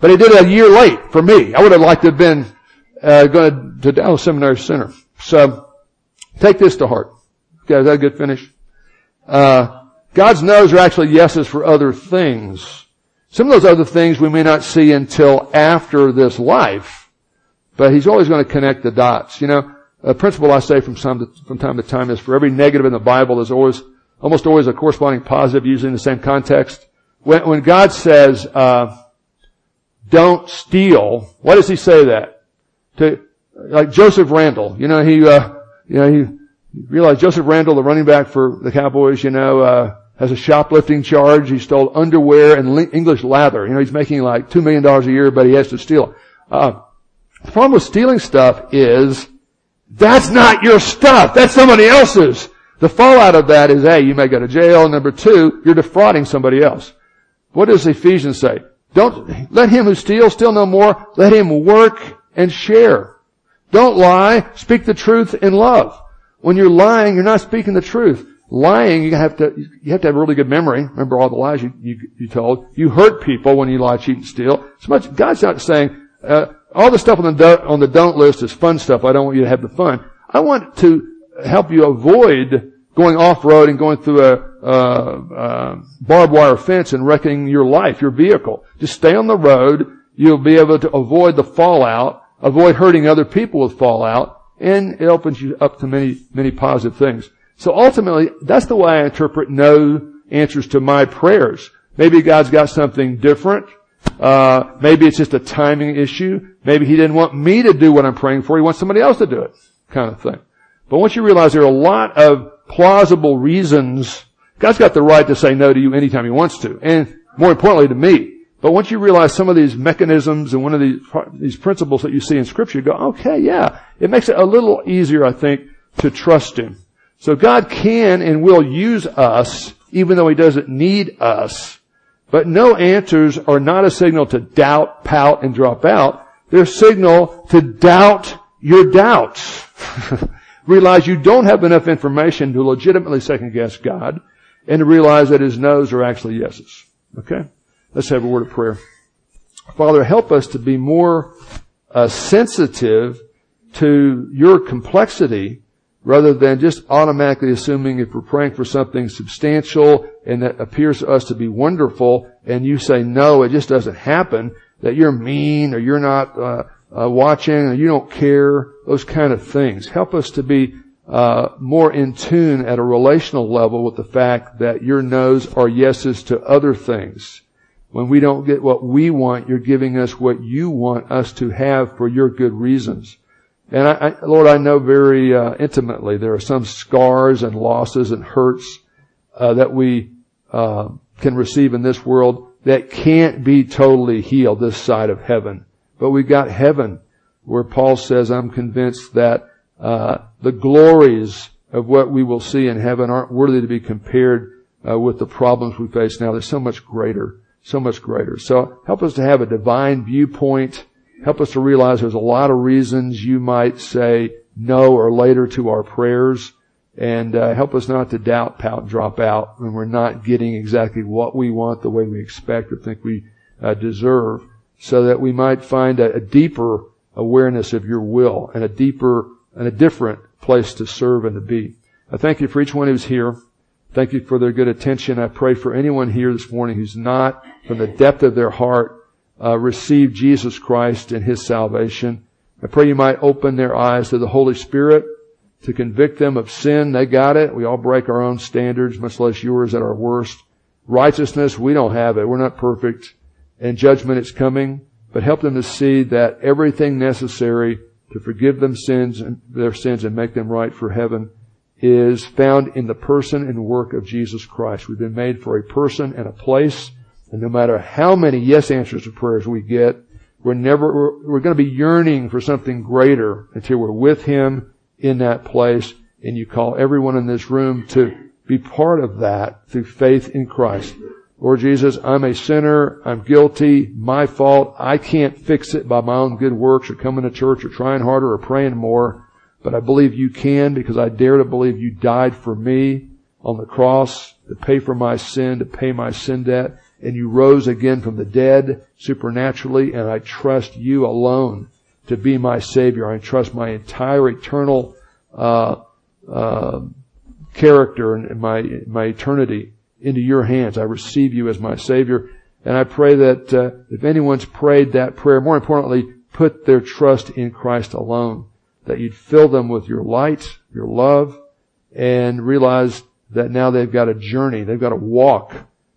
But He did it a year late for me. I would have liked to have been uh, going to Dallas Seminary Center. So, Take this to heart. Okay, is that a good finish? Uh, God's no's are actually yeses for other things. Some of those other things we may not see until after this life, but He's always going to connect the dots. You know, a principle I say from time to, from time to time is for every negative in the Bible, there's always, almost always a corresponding positive using the same context. When, when God says, uh, don't steal, why does He say that? To, like Joseph Randle, you know, he, uh, you know, you realize Joseph Randle, the running back for the Cowboys, you know, uh, has a shoplifting charge. He stole underwear and English Leather. You know, he's making like two million dollars a year, but he has to steal. Uh, the problem with stealing stuff is that's not your stuff. That's somebody else's. The fallout of that is, A, you may go to jail. Number two, you're defrauding somebody else. What does Ephesians say? Don't let him who steals steal no more. Let him work and share. Don't lie. Speak the truth in love. When you're lying, you're not speaking the truth. lying, you have to, you have to have a really good memory. Remember all the lies you, you, you told. You hurt people when you lie, cheat, and steal. So much, God's not saying, uh, all the stuff on the, do, on the don't list is fun stuff. I don't want you to have the fun. I want to help you avoid going off-road and going through a, a barbed wire fence and wrecking your life, your vehicle. Just stay on the road. You'll be able to avoid the fallout, avoid hurting other people with fallout, and it opens you up to many, many positive things. So ultimately, that's the way I interpret no answers to my prayers. Maybe God's got something different. Uh, maybe it's just a timing issue. Maybe He didn't want me to do what I'm praying for. He wants somebody else to do it, kind of thing. But once you realize there are a lot of plausible reasons, God's got the right to say no to you anytime He wants to, and more importantly to me. But once you realize some of these mechanisms and one of these these principles that you see in Scripture, you go, okay, yeah, it makes it a little easier, I think, to trust Him. So God can and will use us, even though He doesn't need us. But no answers are not a signal to doubt, pout, and drop out. They're a signal to doubt your doubts. *laughs* realize you don't have enough information to legitimately second guess God, and to realize that His no's are actually yeses. Okay? Let's have a word of prayer. Father, help us to be more uh, sensitive to your complexity rather than just automatically assuming if we're praying for something substantial and that appears to us to be wonderful and you say no, it just doesn't happen, that you're mean or you're not uh, uh, watching you don't care, those kind of things. Help us to be uh, more in tune at a relational level with the fact that your no's are yeses to other things. When we don't get what we want, you're giving us what you want us to have for your good reasons. And I, I, Lord, I know very uh, intimately there are some scars and losses and hurts uh, that we uh, can receive in this world that can't be totally healed this side of heaven. But we've got heaven, where Paul says, "I'm convinced that uh, the glories of what we will see in heaven aren't worthy to be compared uh, with the problems we face now. They're so much greater, so much greater. So help us to have a divine viewpoint." Help us to realize there's a lot of reasons you might say no or later to our prayers. And uh, help us not to doubt, pout, drop out when we're not getting exactly what we want the way we expect or think we uh, deserve, so that we might find a, a deeper awareness of your will and a deeper and a different place to serve and to be. I thank you for each one who's here. Thank you for their good attention. I pray for anyone here this morning who's not from the depth of their heart uh, receive Jesus Christ and His salvation. I pray you might open their eyes to the Holy Spirit to convict them of sin. They got it. We all break our own standards, much less yours at our worst. Righteousness, we don't have it. We're not perfect. And judgment is coming. But help them to see that everything necessary to forgive them sins and their sins and make them right for heaven is found in the person and work of Jesus Christ. We've been made for a person and a place and no matter how many yes answers to prayers we get, we're never, we're, we're going to be yearning for something greater until we're with Him in that place. And you call everyone in this room to be part of that through faith in Christ. Lord Jesus, I'm a sinner. I'm guilty. My fault. I can't fix it by my own good works or coming to church or trying harder or praying more. But I believe you can because I dare to believe you died for me on the cross to pay for my sin, to pay my sin debt and you rose again from the dead supernaturally, and I trust you alone to be my Savior. I trust my entire eternal uh, uh, character and my my eternity into your hands. I receive you as my Savior, and I pray that uh, if anyone's prayed that prayer, more importantly, put their trust in Christ alone, that you'd fill them with your light, your love, and realize that now they've got a journey, they've got to walk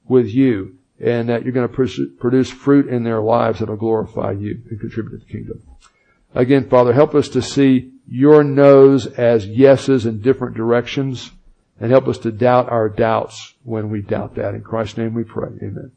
with you and that you're going to produce fruit in their lives that will glorify you and contribute to the kingdom. Again, Father, help us to see your no's as yeses in different directions and help us to doubt our doubts when we doubt that. In Christ's name we pray. Amen.